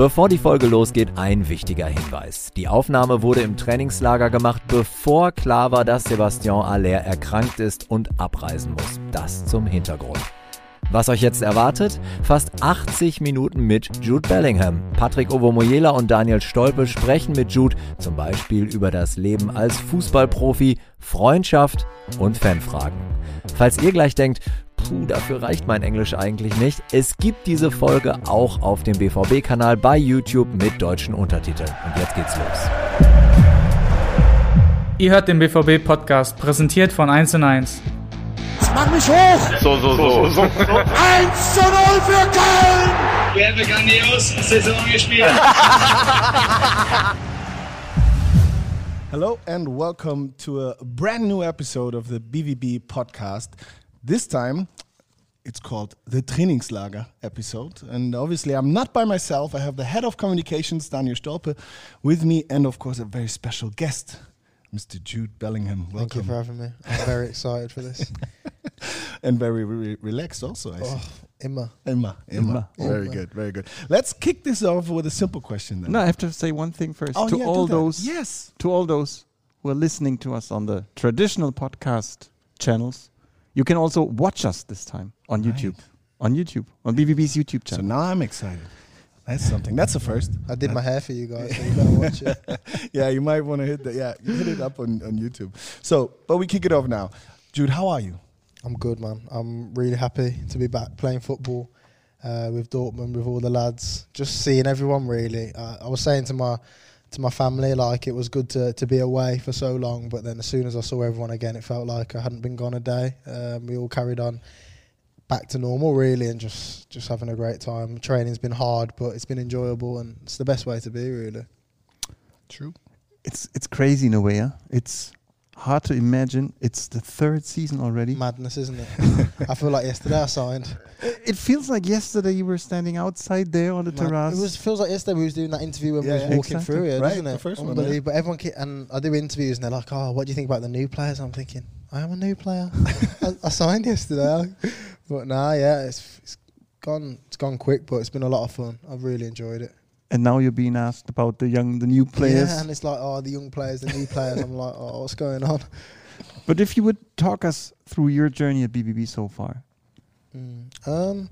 Bevor die Folge losgeht, ein wichtiger Hinweis. Die Aufnahme wurde im Trainingslager gemacht, bevor klar war, dass Sebastian Aller erkrankt ist und abreisen muss. Das zum Hintergrund. Was euch jetzt erwartet? Fast 80 Minuten mit Jude Bellingham. Patrick Ovomoyela und Daniel Stolpe sprechen mit Jude zum Beispiel über das Leben als Fußballprofi, Freundschaft und Fanfragen. Falls ihr gleich denkt, puh, dafür reicht mein Englisch eigentlich nicht, es gibt diese Folge auch auf dem BVB-Kanal bei YouTube mit deutschen Untertiteln. Und jetzt geht's los. Ihr hört den BVB-Podcast, präsentiert von 1 und 1. Mach mich hoch! So, so, so. so, 1 zu 0 für Köln! Wir haben eine grandiose Saison gespielt. Hello and welcome to a brand new episode of the BVB podcast. This time it's called the Trainingslager episode. And obviously, I'm not by myself. I have the head of communications, Daniel Stolpe, with me, and of course, a very special guest, Mr. Jude Bellingham. Welcome. Thank you for having me. I'm very excited for this. and very re- relaxed also, I see. Oh, Emma. Emma, Emma. Very Emma. good, very good. Let's kick this off with a simple question then. No, I have to say one thing first. Oh, to yeah, do all that. those Yes. to all those who are listening to us on the traditional podcast channels, you can also watch us this time on Right. YouTube. On YouTube. On BVB's YouTube channel. So now I'm excited. That's something. That's a first. I did my hair for you guys, so you better watch it. yeah, you might want to hit that. Yeah, you hit it up on, on YouTube. So, but we kick it off now. Jude, how are you? I'm good, man. I'm really happy to be back playing football uh, with Dortmund, with all the lads. Just seeing everyone, really. Uh, I was saying to my to my family, like it was good to, to be away for so long, but then as soon as I saw everyone again, it felt like I hadn't been gone a day. Um, we all carried on back to normal, really, and just just having a great time. Training's been hard, but it's been enjoyable, and it's the best way to be, really. True. It's it's crazy in a way, yeah? It's hard to imagine. It's the third season already. Madness, isn't it? I feel like yesterday I signed. It feels like yesterday you were standing outside there on the Man, terrace. It was feels like yesterday we was doing that interview when Yeah, we was yeah. walking Exactly. through it, Right, doesn't the it? first one, Unbelievable. Everyone ke- and I do interviews and they're like, "Oh, what do you think about the new players?" I'm thinking, I am a new player. I, I signed yesterday, but nah, yeah, it's it's gone it's gone quick, but it's been a lot of fun. I've really enjoyed it. And now you're being asked about the young the new players. Yeah, and it's like, oh, the young players, the new players. I'm like, oh, what's going on? but if you would talk us through your journey at BVB so far. Mm. Um,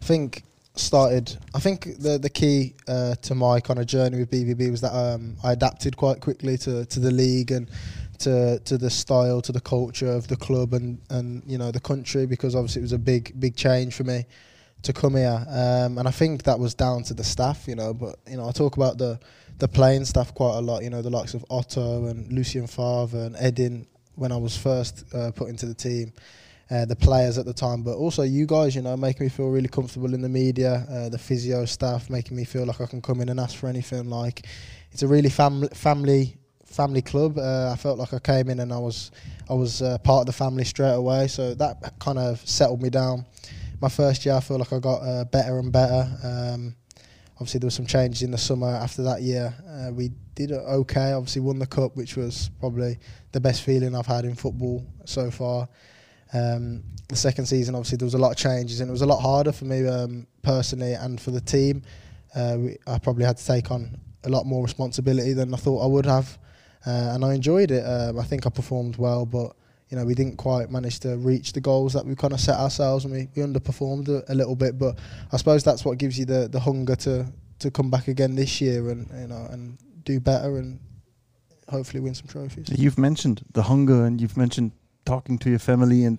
I think started. I think the the key uh, to my kind of journey with BVB was that um, I adapted quite quickly to to the league and to to the style, to the culture of the club and and you know the country because obviously it was a big big change for me to come here. Um, and I think that was down to the staff, you know. But you know, I talk about the the playing staff quite a lot. You know, the likes of Otto and Lucien Favre and Edin when I was first uh, put into the team uh, the players at the time, but also you guys, you know, making me feel really comfortable in the media, uh, the physio staff, making me feel like I can come in and ask for anything. Like it's a really family family family club. Uh, I felt like I came in and I was I was uh, part of the family straight away, so that kind of settled me down. My first year, I feel like I got uh, better and better. Um, obviously, there were some changes in the summer after that year. Uh, we did okay. Obviously, won the cup, which was probably the best feeling I've had in football so far. Um, the second season, obviously, there was a lot of changes, and it was a lot harder for me um, personally and for the team. Uh, we, I probably had to take on a lot more responsibility than I thought I would have, uh, and I enjoyed it. Um, I think I performed well, but you know we didn't quite manage to reach the goals that we kind of set ourselves, and we, we underperformed a, a little bit. But I suppose that's what gives you the, the hunger to to come back again this year and you know and do better and hopefully win some trophies. You've mentioned the hunger and you've mentioned talking to your family and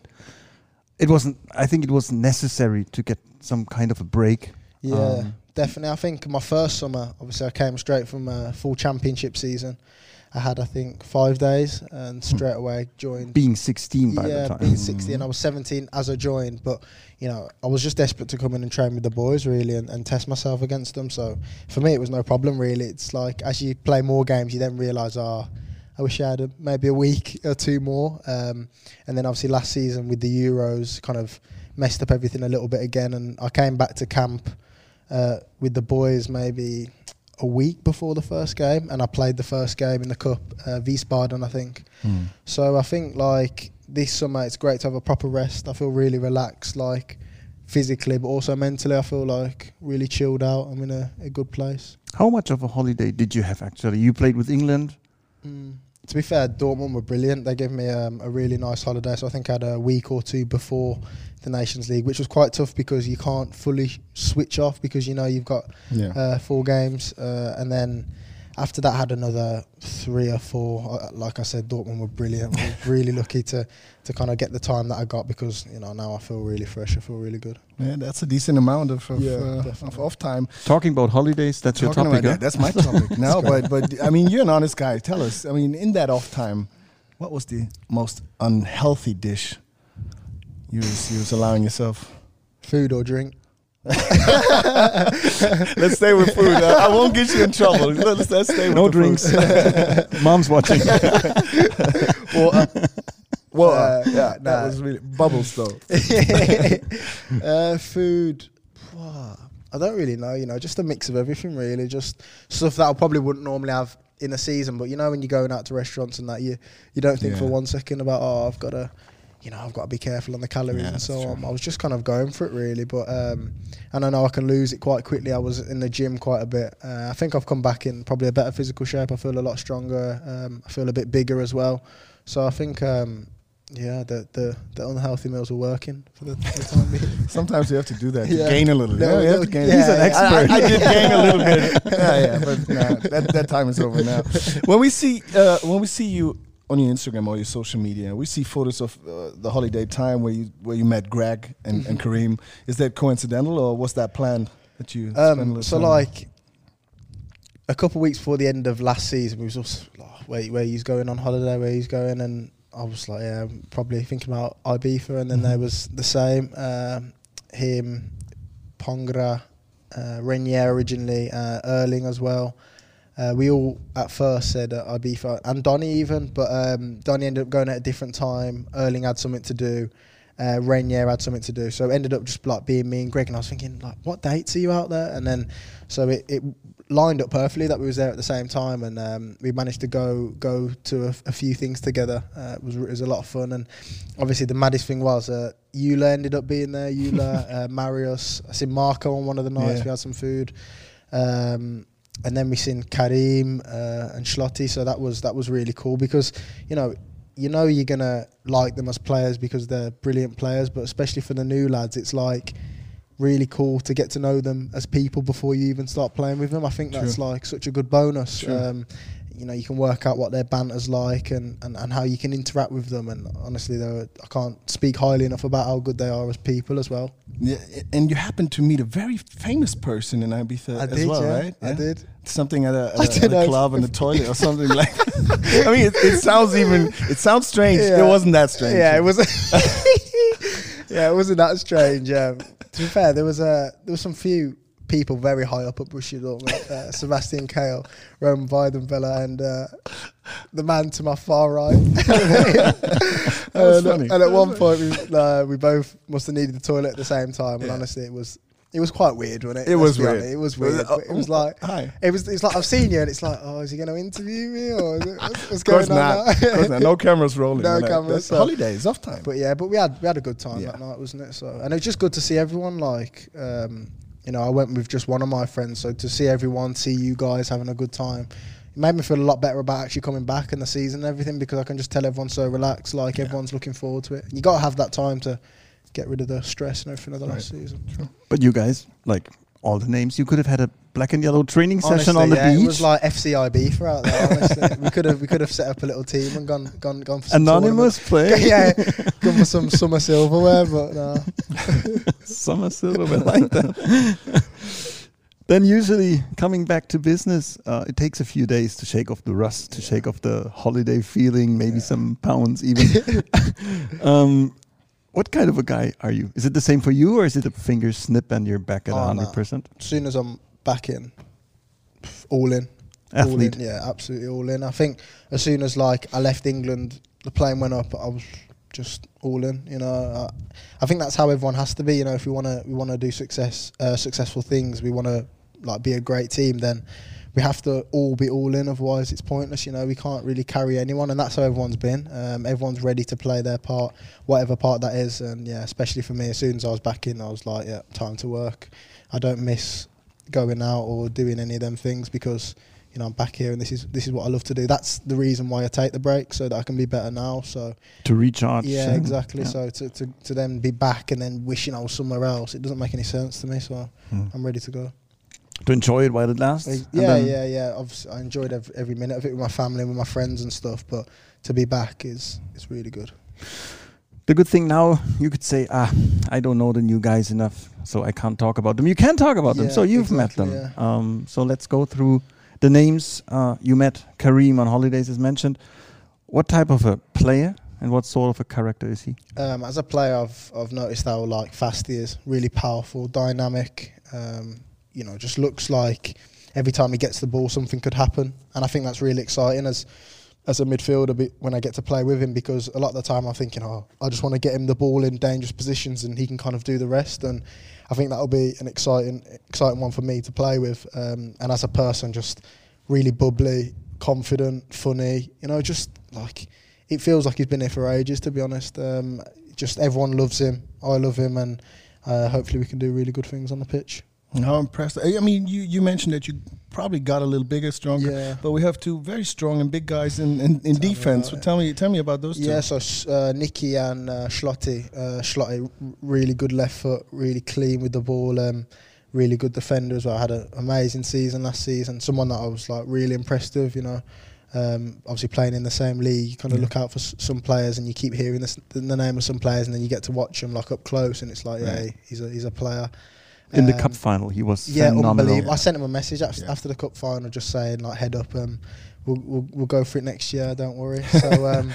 it wasn't I think it was necessary to get some kind of a break. Yeah, Um, definitely. I think my first summer, obviously, I came straight from a full championship season. I had, I think, five days and straight away joined. Being 16 by yeah, the time. being 16. I was 17 as I joined, but you know, I was just desperate to come in and train with the boys really and, and test myself against them. So for me, it was no problem really. It's like as you play more games, you then realise, oh, I wish I had a, maybe a week or two more. Um, and then obviously last season with the Euros, kind of messed up everything a little bit again. And I came back to camp uh, with the boys maybe a week before the first game, and I played the first game in the cup, uh, Wiesbaden, I think. So I think like this summer, it's great to have a proper rest. I feel really relaxed. Like physically, but also mentally. I feel like really chilled out. I'm in a, a good place. How much of a holiday did you have actually? You played with England. Mm. To be fair, Dortmund were brilliant. They gave me um, a really nice holiday. So I think I had a week or two before the Nations League, which was quite tough because you can't fully switch off because you know you've got Yeah. uh, four games, uh, and then after that, I had another three or four. Uh, Like I said, Dortmund were brilliant. I was really lucky to to kind of get the time that I got because you know now I feel really fresh. I feel really good. Yeah, that's a decent amount of of, Yeah, uh, of off time. Talking about holidays, that's your topic. huh? that, that's my topic now. but but I mean, you're an honest guy. Tell us. I mean, in that off time, what was the most unhealthy dish you was, you was allowing yourself? Food or drink? Let's stay with food. Uh, I won't get you in trouble. Let's, let's stay with no the drinks. Mom's watching. Water. Well, Uh, yeah, that nah. was really bubbles though. uh, food. I don't really know. You know, just a mix of everything. Really, just stuff that I probably wouldn't normally have in a season. But you know, when you're going out to restaurants and that, you you don't think for one second about oh, I've got to. You know, I've got to be careful on the calories Yeah, and so true. on. I was just kind of going for it really, but um, and I know I can lose it quite quickly. I was in the gym quite a bit. Uh, I think I've come back in probably a better physical shape. I feel a lot stronger. Um, I feel a bit bigger as well. So I think, um, yeah, the, the the unhealthy meals are working for the, for the time being. Sometimes you have to do that. to Yeah. gain a little. No, yeah, you have no, to gain. yeah, He's an I- I- expert. I, did gain a little bit. Yeah, yeah, but nah, that that time is over now. When we see uh, when we see you on your Instagram or your social media, we see photos of uh, the holiday time where you where you met Greg and, and Karim. Is that coincidental or was that planned that you? Um, so like a couple of weeks before the end of last season, we was also like, where where he's going on holiday, where he's going, and I was like, yeah, I'm probably thinking about Ibiza, and then there was the same um, him, Pongra, uh, Reinier originally, uh, Erling as well. Uh, we all at first said uh, Ibiza and Donny even, but um, Donny ended up going at a different time. Erling had something to do. Uh, Reinier had something to do, so it ended up just like being me and Greg. And I was thinking, like, what dates are you out there? And then, so it, it lined up perfectly that we was there at the same time, and um, we managed to go go to a, a few things together. Uh, it was it was a lot of fun, and obviously the maddest thing was uh, Eula ended up being there. Eula, uh, Marius, I seen Marco on one of the nights. Yeah. We had some food. Um, and then we seen Karim uh, and Schlotti, so that was that was really cool because you know you know you're gonna like them as players because they're brilliant players, but especially for the new lads, it's like really cool to get to know them as people before you even start playing with them. I think that's like such a good bonus. True. Um, you know, you can work out what their banter's like and, and, and how you can interact with them. And honestly, though, I can't speak highly enough about how good they are as people as well. Yeah, and you happened to meet a very famous person in Ibiza I as did, well, yeah, right? I did. Something at a, at a, at a club in the toilet or something like. I mean, it, it sounds even. It sounds strange. It wasn't that strange. Yeah, it was. yeah, it wasn't that strange. To be fair, there was a there was some few people very high up at Borussia Dortmund. Uh, Sebastian Kehl, Roman Weidenfeller, and uh, the man to my far right. And, and at one point, we, uh, we both must have needed the toilet at the same time. And Yeah. honestly, it was. It was quite weird, wasn't it? It Let's was weird. honest. It was weird. it- uh, it was like hi. it was. It's like I've seen you, and it's like, oh, is he going to interview me, or is it, what's, what's going on? not. Of course not. No cameras rolling. No cameras, so- holidays, off time. But yeah, but we had we had a good time Yeah. that night, wasn't it? So and it was just good to see everyone. Like, um, you know, I went with just one of my friends, so to see everyone, see you guys having a good time, it made me feel a lot better about actually coming back in the season and everything because I can just tell everyone's so relaxed, like everyone's looking forward to it. You got to have that time to get rid of the stress and everything of the last season. But you guys, like all the names, you could have had a black and yellow training session on the yeah, beach. It was like FCIB for out there. Honestly, we could have we could have set up a little team and gone gone gone for some Anonymous tournament. play. yeah, gone for some summer silverware, but no. Summer silver, I like that. then usually coming back to business, uh, it takes a few days to shake off the rust, to shake off the holiday feeling, maybe some pounds even. um, what kind of a guy are you? Is it the same for you, or is it a finger snip and you're back at Oh, hundred percent? as soon as I'm back in, all in. All in, yeah, absolutely all in. I think as soon as like I left England, the plane went up. I was just all in. You know, I, I think that's how everyone has to be. You know, if we want to we want to do success, uh, successful things, we want to like be a great team. Then we have to all be all in, otherwise it's pointless. You know, we can't really carry anyone, and that's how everyone's been. Um, everyone's ready to play their part, whatever part that is. And yeah, especially for me, as soon as I was back in, I was like, yeah, time to work. I don't miss going out or doing any of them things because you know I'm back here and this is this is what I love to do. That's the reason why I take the break so that I can be better now. So to recharge. yeah, exactly. yeah. So to, to to then be back and then wishing I was somewhere else, it doesn't make any sense to me. So Hmm. I'm ready to go. To enjoy it while it lasts. Yeah, yeah, yeah. Obviously, I enjoyed every, every minute of it with my family and with my friends and stuff. But to be back is is really good. The good thing now, you could say, ah, I don't know the new guys enough, so I can't talk about them. You can talk about them, so you've exactly, met them. yeah. Um, so let's go through the names. Uh, you met Karim on holidays, as mentioned. What type of a player and what sort of a character is he? Um, as a player, I've I've noticed how like fast he is, really powerful, dynamic. Um, you know, just looks like every time he gets the ball, something could happen, and I think that's really exciting as as a midfielder when I get to play with him because a lot of the time I'm thinking, oh, I just want to get him the ball in dangerous positions and he can kind of do the rest, and I think that'll be an exciting exciting one for me to play with. Um, and as a person, just really bubbly, confident, funny. You know, just like it feels like he's been here for ages. To be honest, um, just everyone loves him. I love him, and uh, hopefully we can do really good things on the pitch. How impressed! I mean, you, you mentioned that you probably got a little bigger, stronger. Yeah. But we have two very strong and big guys in, in, in Tell defense. So tell me, tell me about those two. Yeah, so uh, Nicky and uh, Schlotti. Uh, Schlotti, really good left foot, really clean with the ball. Um, really good defender as well. I Had an amazing season last season. Someone that I was like really impressed with. You know, um, obviously playing in the same league, you kind of Yeah. look out for s- some players, and you keep hearing this, the name of some players, and then you get to watch them like up close, and it's like, yeah, he's a he's a player. In the Um, cup final, he was yeah, phenomenal. unbelievable. I sent him a message after, Yeah. after the cup final, just saying like head up. Um, we'll, we'll we'll go for it next year. Don't worry. So um,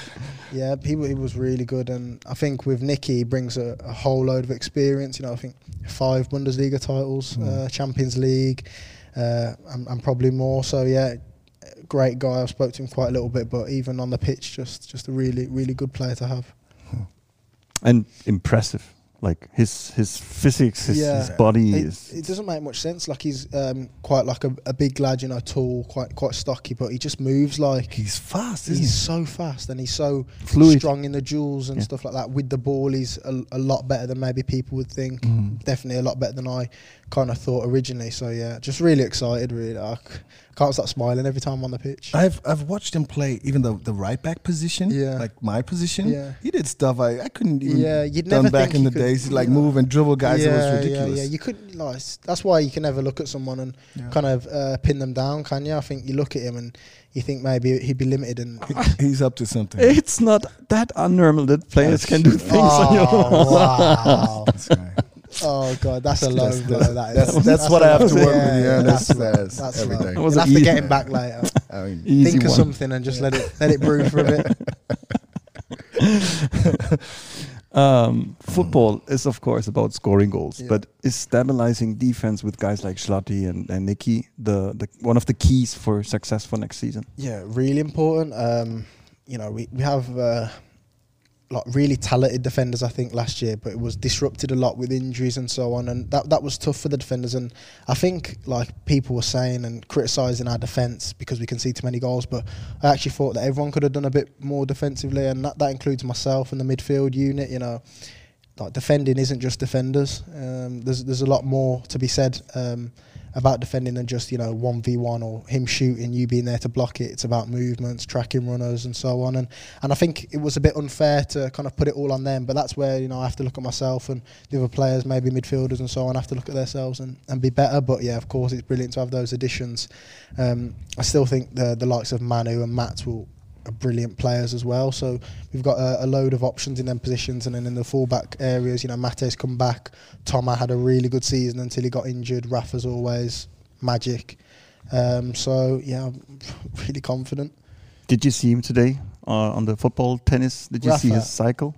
yeah, he he was really good, and I think with Nicky he brings a, a whole load of experience. You know, I think five Bundesliga titles, Mm. uh, Champions League, uh, and, and probably more. So yeah. Great guy. I spoke to him quite a little bit, but even on the pitch, just just a really really good player to have. and impressive. Like his his physics, his, Yeah. his body It, is. it doesn't make much sense. Like he's um, quite like a, a big lad, you know, tall, quite quite stocky, but he just moves like He's fast, isn't he's he? so fast and he's so Fluid. strong in the duels and Yeah. stuff like that. With the ball, he's a, a lot better than maybe people would think. Mhm. Definitely a lot better than I kind of thought originally. So yeah, just really excited. Really, c- can't stop smiling every time I'm on the pitch. I've I've watched him play even the the right back position, Yeah. like my position. Yeah. he did stuff I, I couldn't even. Yeah, you'd done never back think in the could- days, like yeah. move and dribble guys. yeah, it was ridiculous. Yeah, yeah, you couldn't. Like, s- that's why you can never look at someone and Yeah. kind of uh, pin them down, can you? I think you look at him and you think maybe he'd be limited and He's up to something. It's not that unnormal that players can do things on your own. Oh, wow. This guy. Oh god, that's a low That's- blow. that's- That is. that's- that's what a I have to work with, yeah, that's that's- that's that's every low. day. That was You'll have to get him back later. I mean, Easy Think of one. something and just let it let it brew for a bit. Um, football is of course about scoring goals, Yeah. but is stabilizing defense with guys like Schlotty and, and Nicky the, the one of the keys for success for next season? Yeah, really important. Um, you know, we, we have uh, like really talented defenders, I think, last year, but it was disrupted a lot with injuries and so on, and that that was tough for the defenders. And I think like people were saying and criticising our defence because we can see too many goals, but I actually thought that everyone could have done a bit more defensively, and that, that includes myself and the midfield unit. You know, like defending isn't just defenders. Um, there's there's a lot more to be said um, about defending than just you know one v one or him shooting, you being there to block it. It's about movements, tracking runners, and so on. And and I think it was a bit unfair to kind of put it all on them. But that's where you know I have to look at myself and the other players, maybe midfielders and so on, I have to look at themselves and, and be better. But yeah, of course, it's brilliant to have those additions. Um, I still think the the likes of Manu and Matt will brilliant players as well. So we've got a, a load of options in them positions, and then in the fullback areas, you know, Mateu's come back. Toma had a really good season until he got injured. Rafa's always magic. Um, so yeah, I'm really confident. Did you see him today uh, on the football tennis? Did you see his cycle,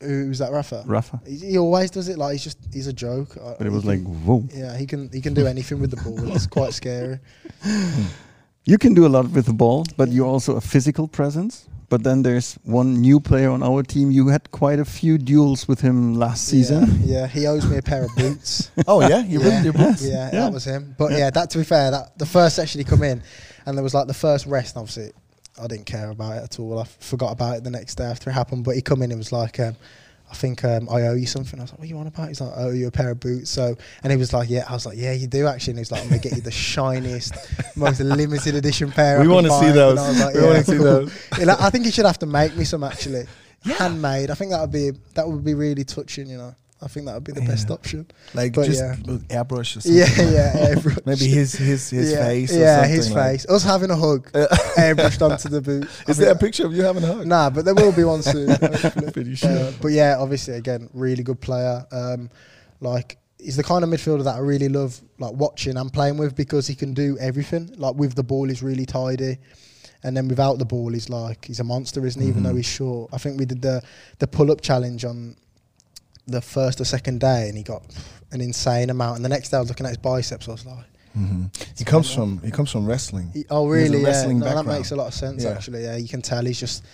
Who's that, Rafa? Rafa? He, he always does it like he's just he's a joke. Uh, But it was can- like, whoa. yeah, he can he can do anything with the ball. It's quite scary. You can do a lot with the ball, but you're also a physical presence. But then there's one new player on our team. You had quite a few duels with him last season. Yeah, yeah, he owes me a pair of boots. Oh yeah, you yeah, your boots. yeah, Yeah. that was him. But yeah. that to be fair, that the first session he come in, and there was like the first rest. And obviously, I didn't care about it at all. I forgot about it the next day after it happened. But he come in and was like, um, I think um, I owe you something. I was like, what do you on about? He's like, I owe you a pair of boots. So, and he was like, yeah. I was like, yeah, you do actually. And he was like, I'm gonna get you the shiniest, most limited edition pair. We I wanna see those. I like, We yeah, wanna see those. Like, I think he should have to make me some actually, handmade. I think that would be that would be really touching. You know, I think that would be the best option. Like But just yeah. airbrush or something. Yeah, yeah. airbrush. Maybe his his his yeah, face. Or Yeah, his like- face. Us having a hug, airbrushed onto the boot. I Is there a picture of you having a hug? Nah, but there will be one soon. Pretty sure. Uh, but yeah, obviously, again, really good player. Um, like he's the kind of midfielder that I really love, like watching and playing with because he can do everything. Like with the ball, he's really tidy, and then without the ball, he's like he's a monster, isn't he? Even Mm-hmm. though he's short. I think we did the the pull up challenge on the first or second day, and he got an insane amount. And the next day, I was looking at his biceps. I was like. Mhm. He comes from he comes from wrestling. He- oh, He a really? Yeah. No, that makes a lot of sense. Yeah. Actually, yeah. You can tell he's just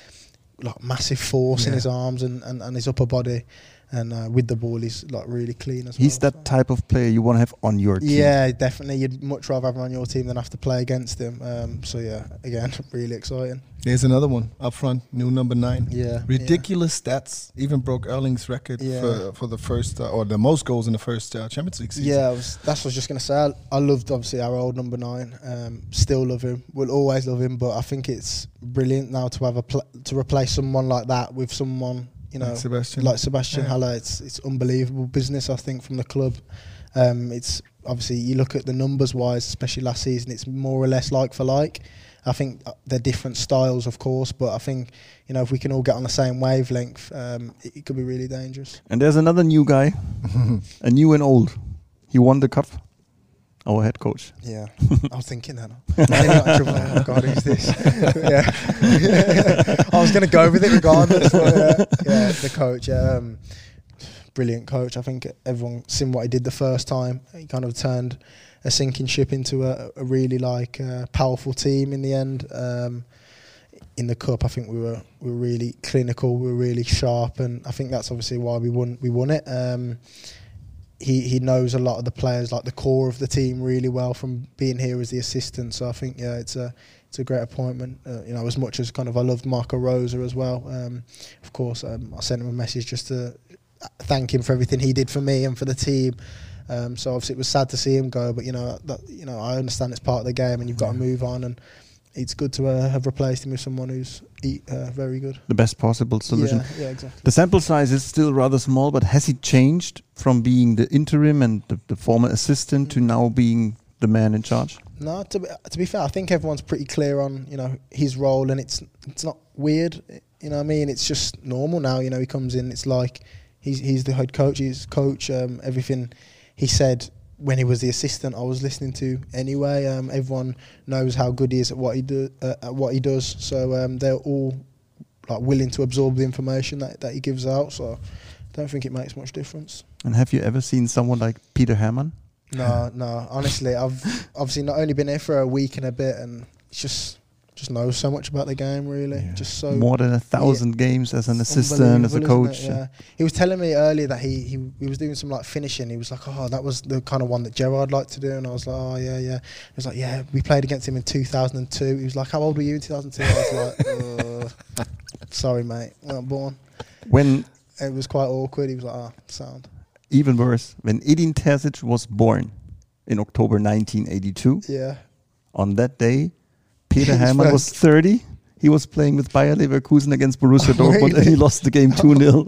like massive force in his arms and, and, and his upper body, and uh, with the ball, he's like really clean as He's well. He's that type of player you want to have on your team. Yeah, definitely. You'd much rather have him on your team than have to play against him. Um, so yeah, again, really exciting. There's another one up front, new number nine. Yeah, Ridiculous stats. Even broke Erling's record Yeah. for for the first uh, or the most goals in the first uh, Champions League season. Yeah, was, that's what I was just gonna say. I, I loved obviously our old number nine. Um, still love him. Will always love him. But I think it's brilliant now to have a to replace someone like that with someone you know Like Sebastian. like Sebastian Yeah. Haller. It's it's unbelievable business. I think from the club. Um, it's obviously you look at the numbers wise, especially last season. It's more or less like for like. I think uh, they're different styles, of course, but I think you know if we can all get on the same wavelength, um, it, it could be really dangerous. And there's another new guy, a new and old. He won the cup. Our head coach. Yeah, I was thinking that. I nearly got in trouble. Oh God, who's this? yeah, I was going to go with it regardless. But yeah, yeah, the coach, um, brilliant coach. I think everyone seen what he did the first time. He kind of turned a sinking ship into a, a really like uh, powerful team in the end. Um, in the cup, I think we were we were really clinical. We were really sharp, and I think that's obviously why we won. We won it. Um, he he knows a lot of the players, like the core of the team, really well from being here as the assistant. So I think yeah, it's a it's a great appointment. Uh, you know, as much as kind of I loved Marco Rose as well. Um, of course, um, I sent him a message just to thank him for everything he did for me and for the team. Um, so obviously it was sad to see him go, but you know that you know I understand it's part of the game and you've got to move on and. It's good to uh, have replaced him with someone who's uh, very good. The best possible solution. Yeah, yeah, exactly. The sample size is still rather small, but has he changed from being the interim and the, the former assistant to now being the man in charge? No, to be, to be fair, I think everyone's pretty clear on you know his role, and it's it's not weird. You know what I mean? It's just normal now. You know, he comes in. It's like he's he's the head coach. He's coach. Um, everything he said when he was the assistant, I was listening to anyway. Um, everyone knows how good he is at what he do uh, at what he does. So um, they're all like willing to absorb the information that, that he gives out. So I don't think it makes much difference. And have you ever seen someone like Peter Hermann? No, no. Honestly, I've obviously not only been here for a week and a bit, and it's just just knows so much about the game. Really, Yeah. just so More than a thousand games as an assistant, as a coach. Yeah. He was telling me earlier that he, he he was doing some like finishing. He was like, "Oh, that was the kind of one that Gerard liked to do," and I was like, "Oh yeah, yeah." He was like, "Yeah, we played against him in 2002." He was like, "How old were you in 2002?" I was like, "Sorry, mate, weren't born." When It was quite awkward. He was like, "Ah, sound." even worse, when Edin Terzic was born in October 1982, Yeah. on that day, Peter His was 30. He was playing with Bayer Leverkusen against Borussia Oh, Dortmund, and he lost the game 2 0.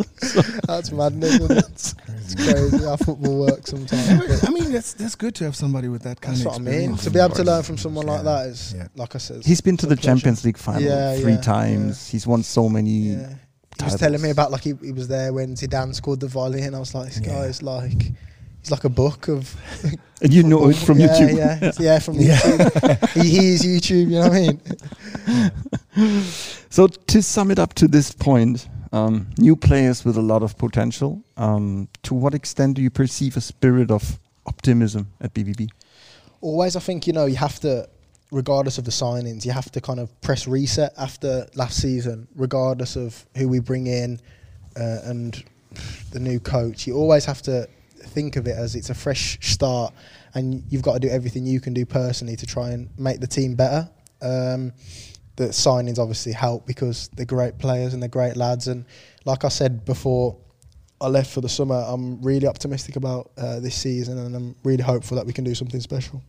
That's madness. Isn't it? it's crazy how football works sometimes. I mean, that's that's good to have somebody with that kind That's of what I mean. experience. To be able to learn from someone like that is, Yeah. like I said, He's been to the pleasure. Champions League final Yeah, three yeah, times. He's won so many. Yeah. He was telling me about like he, he was there when Zidane scored the volley, and I was like, this Yeah. guy is like, he's like a book of. And you know it from yeah, YouTube. Yeah, yeah, from Yeah. YouTube. he, he is YouTube. You know what I mean? So to sum it up to this point, um, new players with a lot of potential. Um, to what extent do you perceive a spirit of optimism at BVB? Always, I think you know you have to regardless of the signings, you have to kind of press reset after last season, regardless of who we bring in uh, and the new coach. You always have to think of it as it's a fresh start, and you've got to do everything you can do personally to try and make the team better. Um, the signings obviously help because they're great players and they're great lads. And like I said before, I left for the summer. I'm really optimistic about uh, this season, and I'm really hopeful that we can do something special.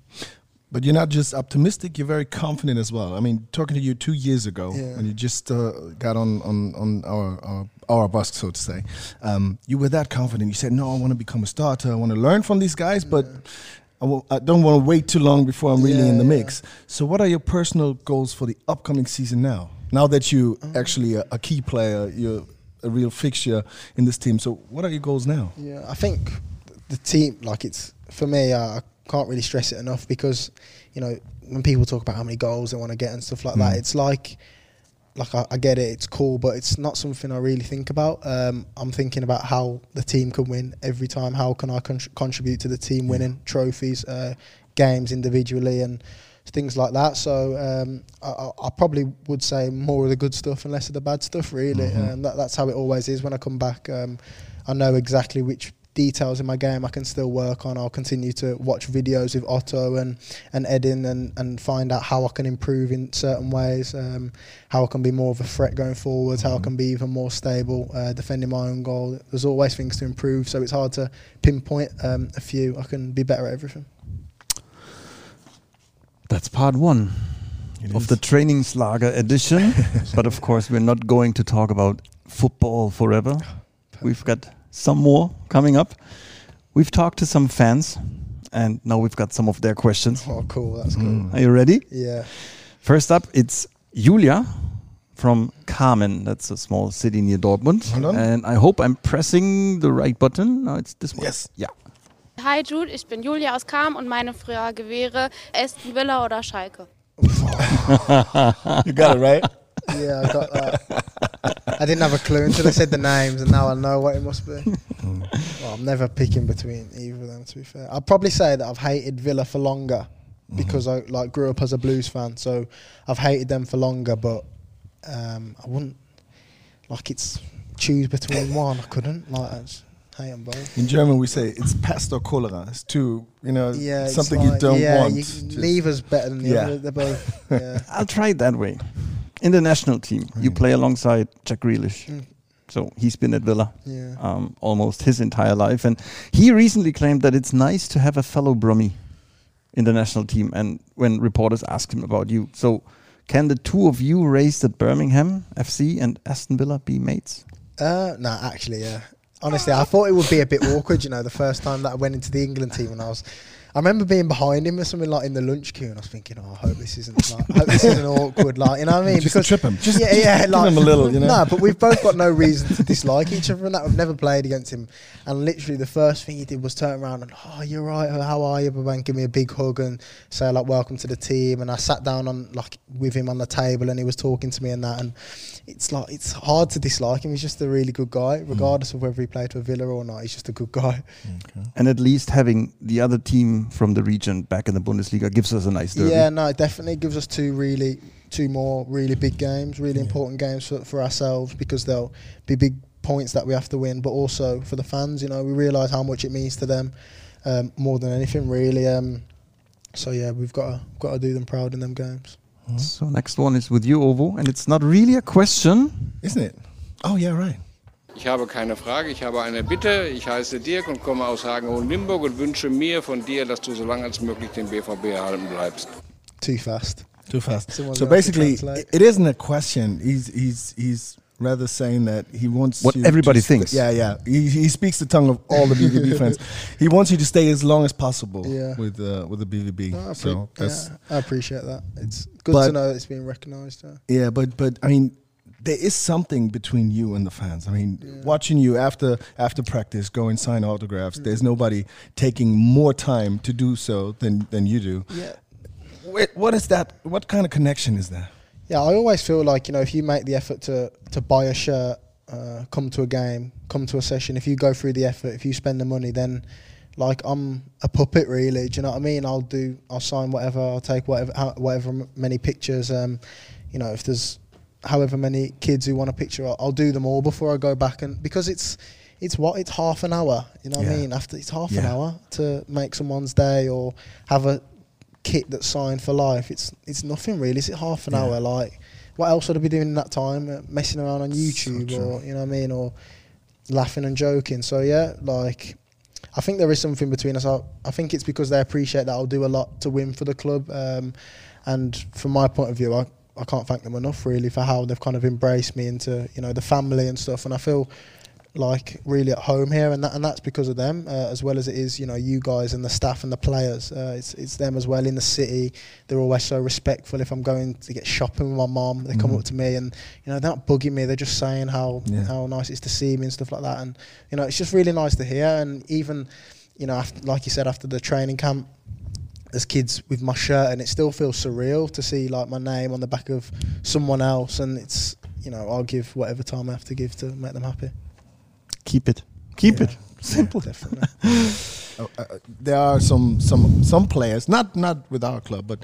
But you're not just optimistic; you're very confident as well. I mean, talking to you two years ago Yeah. when you just uh, got on on on our our, our bus, so to say, um, you were that confident. You said, "No, I want to become a starter. I want to learn from these guys, but." I w- I don't want to wait too long before I'm really Yeah, in the yeah. mix. So, what are your personal goals for the upcoming season now? Now that you Um, actually a, a key player, you're a real fixture in this team. So, what are your goals now? Yeah, I think the team, like it's for me, I can't really stress it enough because, you know, when people talk about how many goals they want to get and stuff like that, it's like, like I, I get it, it's cool, but it's not something I really think about. Um, I'm thinking about how the team can win every time. How can I contr contribute to the team winning trophies, uh, games individually, and things like that. So um, I, I- probably would say more of the good stuff and less of the bad stuff. Really, and that, that's how it always is when I come back. Um, I know exactly which details in my game I can still work on. I'll continue to watch videos with Otto and and Edin and and find out how I can improve in certain ways. Um, how I can be more of a threat going forwards. How I can be even more stable uh, defending my own goal. There's always things to improve, so it's hard to pinpoint um, a few. I can be better at everything. That's part one of the Trainingslager edition. but of course, we're not going to talk about football forever. We've got some more coming up. We've talked to some fans, and now we've got some of their questions. Oh, cool. That's cool. Mm. Are you ready? Yeah. First up, it's Julia from Kamen. That's a small city near Dortmund. Hold on. And I hope I'm pressing the right button. No, it's this one. Yes. Yeah. Hi Jude, ich bin Julia aus Kam und meine Frage wäre Aston Villa oder Schalke? You got it right. Yeah, I got that. I didn't have a clue until I said the names, and now I know what it must be. well, I'm never picking between either of them. To be fair, I'd probably say that I've hated Villa for longer because I like grew up as a Blues fan, so I've hated them for longer. But um, I wouldn't like it's choose between one. I couldn't like I just hate them both. In German, we say it's pest or cholera. It's two, you know, Yeah, something you don't yeah, want. You, Just- neither's better than the Yeah. other. They're both. Yeah. I'll try it that way. In the national team, you play alongside Jack Grealish. Mm. So he's been at Villa Yeah. um, almost his entire life. And he recently claimed that it's nice to have a fellow Brummie in the national team. And when reporters asked him about you, so can the two of you raised at Birmingham FC and Aston Villa be mates? Uh, no, actually, yeah. Honestly, I thought it would be a bit awkward, you know, the first time that I went into the England team and I was. I remember being behind him or something like in the lunch queue, and I was thinking, "Oh, I hope this isn't like, I hope this isn't awkward." Like, you know what I mean? Just trip him. Just- yeah, just yeah, give like him a little, you know? No, but we've both got no reason to dislike each other, and that we've never played against him. And literally, the first thing he did was turn around and, "Oh, you're right. How are you?" And give me a big hug and say like, "Welcome to the team." And I sat down on like with him on the table, and he was talking to me and that, and it's like it's hard to dislike him. He's just a really good guy, Mm. regardless of whether he played for Villa or not. He's just a good guy. And at least having the other team from the region back in the Bundesliga gives us a nice derby. Yeah, no, it definitely gives us two really, two more really big games, really important games for, for ourselves because they'll be big points that we have to win, but also for the fans. You know, we realise how much it means to them um, more than anything, really. Um, so yeah, we've got to got to do them proud in them games. So next one is with you, Ovo, and it's not really a question. Isn't it? Oh, yeah, right. Ich habe keine Frage, ich habe eine Bitte. Ich heiße Dirk und komme aus Hagenhohen-Limburg und wünsche mir von dir, dass du so lange als möglich den BVB erhalten bleibst. Too fast. Too fast. So basically, it isn't a question. He's he's he's rather saying that he wants What you to everybody stay- thinks. Yeah, yeah. He, he speaks the tongue of all the BVB fans. He wants you to stay as long as possible Yeah. with uh, with the BVB. No, I, so appre- that's yeah, I appreciate that. It's good But- to know that it's being recognised. Yeah. Yeah, but but I mean, there is something between you and the fans. I mean, watching you after after practice, go and sign autographs. There's nobody taking more time to do so than than you do. Yeah. Wait, what is that? What kind of connection is that? Yeah, I always feel like you know if you make the effort to to buy a shirt, uh, come to a game, come to a session, if you go through the effort, if you spend the money, then like I'm a puppet, really. Do you know what I mean? I'll do, I'll sign whatever, I'll take whatever, whatever many pictures. Um, you know, if there's however many kids who want a picture, I'll, I'll do them all before I go back. And because it's, it's what it's half an hour. You know what I mean? After it's half an hour to make someone's day or have a kit that's signed for life. It's it's nothing really. Is it half an Yeah. hour? Like, what else would I be doing in that time? Uh, messing around on YouTube true. or you know what I mean, or laughing and joking. So yeah, like. I think there is something between us. I, I think it's because they appreciate that I'll do a lot to win for the club. Um, and from my point of view, I, I can't thank them enough really for how they've kind of embraced me into you know the family and stuff. And I feel like really at home here, and that and that's because of them uh, as well as it is you know you guys and the staff and the players. Uh, it's it's them as well in the city. They're always so respectful. If I'm going to get shopping with my mom, they come Mhm. up to me and you know they're not bugging me. They're just saying how Yeah. how nice it is to see me and stuff like that. And you know it's just really nice to hear. And even you know after, like you said after the training camp. There's kids with my shirt, and it still feels surreal to see like my name on the back of someone else, and it's you know I'll give whatever time I have to give to make them happy. Keep it. Keep Yeah. it. Simple. definitely. Oh, uh, there are some some some players, not not with our club, but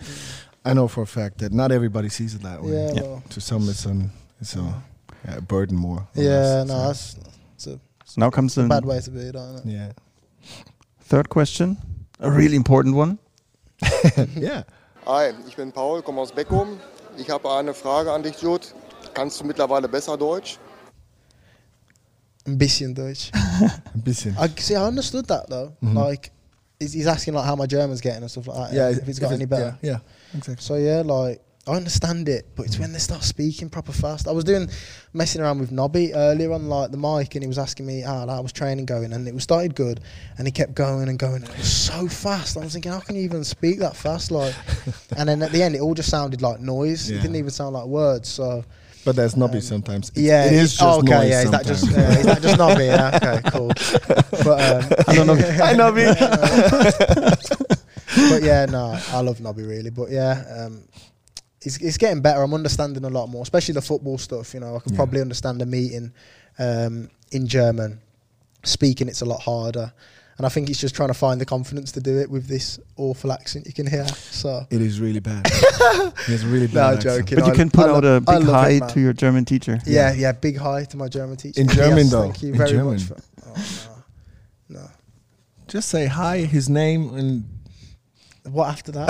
I know for a fact that not everybody sees it that way. Yeah, Yeah. well, To some, it's an it's a, yeah, a burden more. yeah, no, so- that's it's a So now comes the bad way to be, don't it? yeah, third question. A really important one. yeah. Hi, ich bin Paul, komme aus Beckum. Ich habe eine Frage an dich, Jude. Kannst du mittlerweile besser Deutsch? Ein bisschen Deutsch. Ein bisschen. I see. I understood that though. Mhm. Like, he's, he's asking like how my German's getting and stuff like that. yeah, if it's got any better. Yeah, yeah, exactly. So yeah, like I understand it, but it's when they start speaking proper fast. I was doing messing around with Nobby earlier on like the mic, and he was asking me how I was training going, and it was started good, and he kept going and going, and it was so fast. I was thinking, how can you even speak that fast? Like, and then at the end, it all just sounded like noise. It didn't even sound like words. So But there's nobby Um, sometimes. It's- yeah, it is just oh, okay. noise Yeah, is that just uh, is that just Nobby? Yeah, okay, cool. But um, I know. Hi, Nobby. but yeah, no, I love Nobby really. But yeah, um, it's it's getting better. I'm understanding a lot more, especially the football stuff. You know, I can Yeah. probably understand a meeting um, in German. Speaking, it's a lot harder, and I think it's just trying to find the confidence to do it with this awful accent you can hear. So. It is really bad. it's really bad. No, accent. joking. But you can put I out love- a I big love it, hi man. to your German teacher. Yeah, yeah, big hi to my German teacher. In Yes, German, though. Thank you In very German. much. For, oh, no. no. Just say hi, his name, and What after that?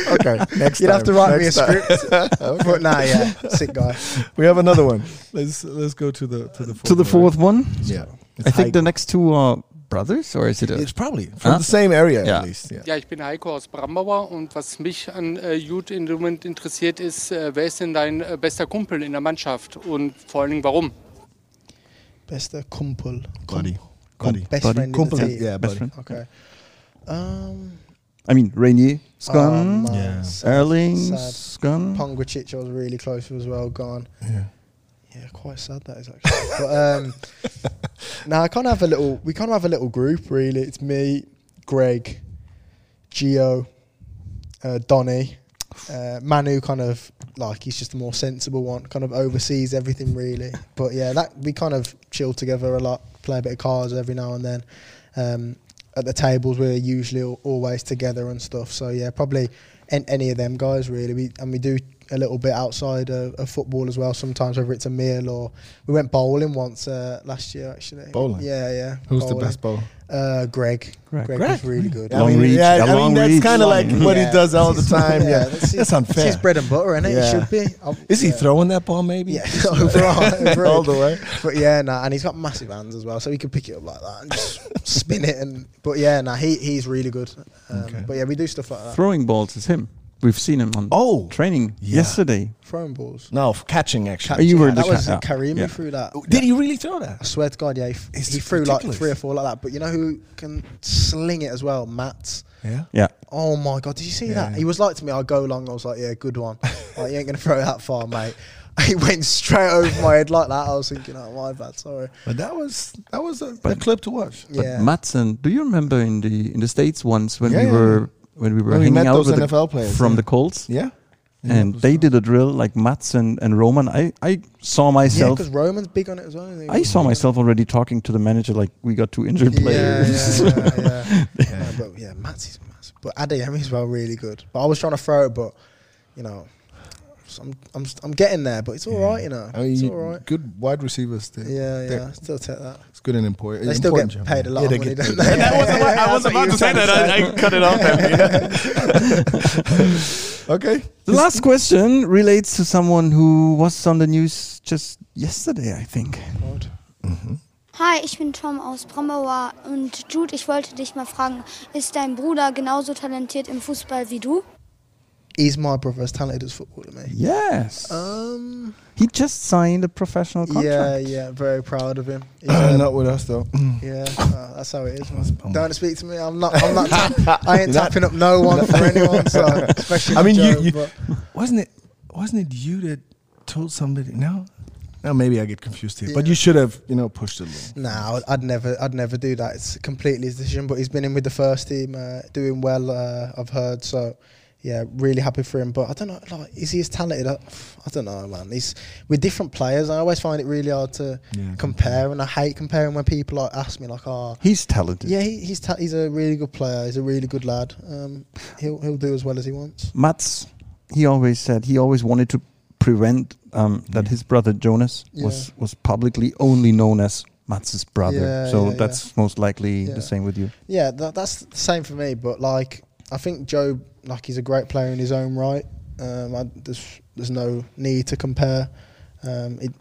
okay. Next You'd have to time, write me a time. script. But nah, yeah, sick guy. we have another one. Let's let's go to the to the fourth To the one. fourth one. Yeah, It's I think the Heiko. next two are brothers, or is it? A, It's probably from Huh? the same area Yeah. at least. Yeah. Ja, ich bin Heiko aus Brambauer und was mich an äh, Jude in dem Moment interessiert ist, äh, wer ist denn dein äh, bester Kumpel in der Mannschaft und vor allen Dingen warum? Bester Kumpel. Buddy. Buddy. Best Buddy. friend Kumpel, in the team. yeah, best buddy. friend. Okay. Um, I mean, Rainier is oh, gone. man, Yeah. sad, Erling's sad. gone. Pongracic I was really close with as well, gone. Yeah. Yeah, quite sad that is actually. but um, now I kind of have a little. We kind of have a little group really. It's me, Greg, Gio, uh, Donny, uh, Manu. Kind of like he's just the more sensible one. Kind of oversees everything really. But yeah, that we kind of chill together a lot. Play a bit of cards every now and then. Um, at the tables, we're usually always together and stuff. So yeah, probably any of them guys really. We and we do a little bit outside of, of football as well. Sometimes whether it's a meal or we went bowling once uh, last year actually. Bowling? Yeah, yeah. Who's the best bowler? Uh, Greg. Greg. Greg. Greg? was really good. Long I mean, reach, yeah, a I long mean that's kind of like what he does all the time. Yeah, that's, that's unfair. It's his bread and butter, isn't it? Yeah. It should be. I'll- Is he yeah. throwing that ball? Maybe. Yeah, overall, over all it. the way. But yeah, nah, and he's got massive hands as well, so he could pick it up like that and just spin it. And but yeah, nah, he he's really good. Um, Okay. But yeah, we do stuff like that. Throwing balls is him. We've seen him on Oh, training Yeah. yesterday. Throwing balls. no, f- catching actually. Oh, you were that was ca- uh, Karim yeah. threw that. Did he really throw that? I swear to God, yeah, he, he threw like three or four like that. But you know who can sling it as well? Mats. Yeah. Yeah. Oh my God, did you see Yeah. that? He was like to me, I'll go long. I was like, yeah, good one. like, you ain't going to throw that far, mate. He went straight over my head like that. I was thinking, oh, my bad, sorry. But that was that was a, a clip to watch. But yeah. Matson, do you remember in the in the states once when Yeah, we yeah, were when we were When we hanging met out those with NFL the, players, from yeah. the Colts? Yeah. and they did a drill like Mats and, and Roman. I, I saw myself. Yeah, because Roman's big on it as well. I saw myself already talking to the manager like we got two injured Yeah, players. yeah, yeah, yeah. yeah. but yeah, Mats is massive. But well, really good. But I was trying to throw it, but you know, I'm I'm I'm getting there. But it's all right, you know. I mean, it's all right. good wide receivers. They, Yeah, they're- yeah. Still take that. It's good and important. They still important get paid a lot Yeah, of they money, get don't they? That was about- I Yeah, was about to say that. I, cut it off. okay. The last question relates to someone who was on the news just yesterday, I think. Hi, ich bin Tom aus Brambauer und Jude, ich wollte dich mal fragen, ist dein Bruder genauso talentiert im Fußball wie du? Is my brother as talented as football to me? Yes. Um. He just signed a professional contract. yeah. Yeah. Very proud of him. He's, Not with us though. Yeah, uh, that's how it is. man. Don't speak to me. I'm not. I'm not. Tap- I ain't tapping up no one for anyone. So, especially. I mean, you, Joe, you but- wasn't it wasn't it you that told somebody? No, no, maybe I get confused here. But you should have, you know, pushed it a little. Nah, I'd- I'd never, I'd never do that. It's completely his decision. But he's been in with the first team, uh, doing well. Uh, I've heard. So, yeah, really happy for him. But I don't know, like, is he as talented? I, I don't know, man. He's with different players. I always find it really hard to Yeah, compare, and I hate comparing when people like ask me, like, oh, He's talented. yeah, he, he's ta- he's a really good player. He's a really good lad. Um, he'll he'll do as well as he wants. Mats, he always said he always wanted to prevent um, that his brother Jonas was, was publicly only known as Mats's brother. Yeah, so yeah, that's most likely Yeah. the same with you. Yeah, that, that's the same for me. But like, I think Joe, like, he's a great player in his own right. Um, I, there's there's no need to compare. Um, it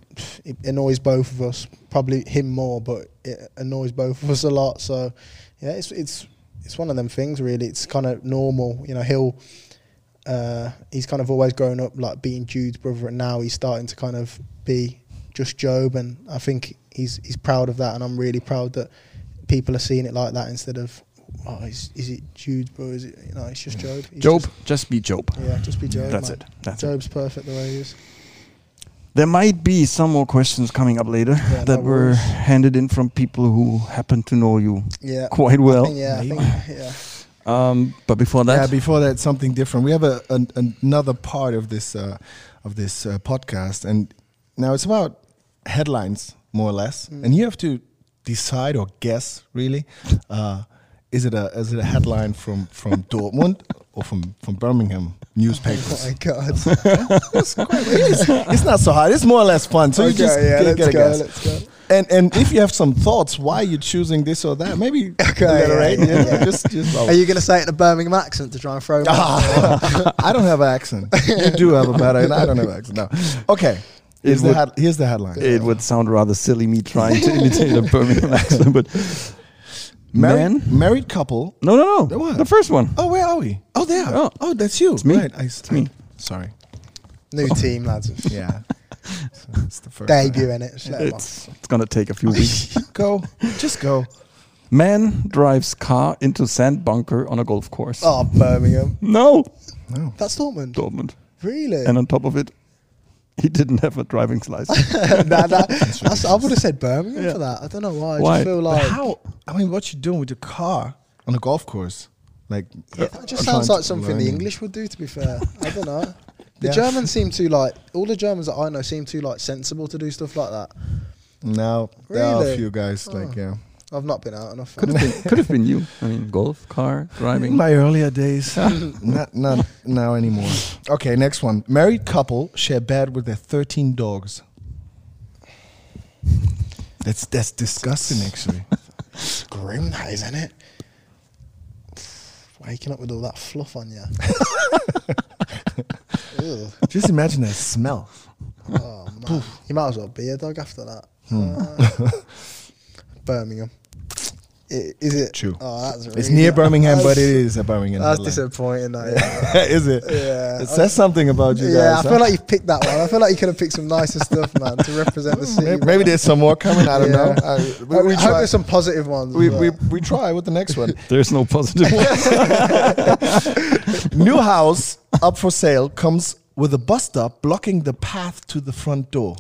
it annoys both of us, probably him more, but it annoys both of us a lot. So yeah, it's it's it's one of them things. Really, it's kind of normal. You know, he'll. Uh, he's kind of always grown up like being Jude's brother, and now he's starting to kind of be just Jobe, and I think he's he's proud of that, and I'm really proud that people are seeing it like that instead of oh, is, is it Jude's brother? Is it you know? It's just Jobe. He's Jobe, just- just, be Jobe. yeah, just be Jobe. That's man. it. That's Jobe's perfect the way he is. There might be some more questions coming up later Yeah, that no were worries. handed in from people who happen to know you Yeah, quite I well. think, yeah, I think, yeah. Um, but before that, yeah, before that, something different. We have a, an, another part of this uh, of this uh, podcast, and now it's about headlines, more or less, Mm. and you have to decide or guess. Really, uh, is it a is it a headline from from Dortmund or from from Birmingham newspapers? Oh my god. it's, it is, not so hard. It's more or less fun. So you Okay, just yeah, get, let's get a go, guess. let's go. And and if you have some thoughts why are you're choosing this or that, maybe Okay, elaborate. yeah, Yeah, yeah. Just just. Are you going to say it in a Birmingham accent to try and throw me? Ah, I don't have an accent. You do have a better, and I don't have an accent. No. Okay. Here's the, would- head, here's the headline. it would sound rather silly me trying to imitate a Birmingham accent, but Married, man, married couple. no, no, no, What? the first one. Oh, where are we? Oh, there. Oh. Oh, that's you. It's me. Right. I, It's me. Sorry. New oh. team, lads. Yeah. So it's the first. Debut in it. Just let 'em off. It's it's gonna take a few weeks. Go. Just go. Man drives car into sand bunker on a golf course. Oh, Birmingham. No, No. That's Dortmund. Dortmund. Really? And on top of it, he didn't have a driving license. Nah, that- that's- I would have said Birmingham for that. I don't know why. I Why? just feel But like how? I mean, what you doing with your car on a golf course? Like, Yeah, uh, that just trying sounds like something the. English would do. To be fair, I don't know. The Yeah. Germans seem too like all the Germans that I know seem too like sensible to do stuff like that. No, there are a few guys like Oh. yeah. I've not been out enough. Could have been, could have been you. I mean, golf, car, In driving. my earlier days, not not now anymore. Okay, next one. Married couple share bed with their 13 dogs. That's that's disgusting, actually. Grim, that is, isn't it? Waking up with all that fluff on you. Ugh. Just imagine that smell. Oh man, you might as well be a dog after that. Hmm. Uh, Birmingham. I- Is it? True. Oh, that's It's near Birmingham, but it is that's- a Birmingham. That's headline. disappointing. That, yeah. is it? Yeah. It says something about you yeah, guys. I feel like you've picked that one. I feel like you could have picked some nicer stuff, man, to represent the city. maybe, maybe there's some more coming. I don't know. Yeah. I, I, we, we I hope try. there's some positive ones. We, we, we try with the next one. There's no positive one. New house up for sale comes with a bus stop blocking the path to the front door.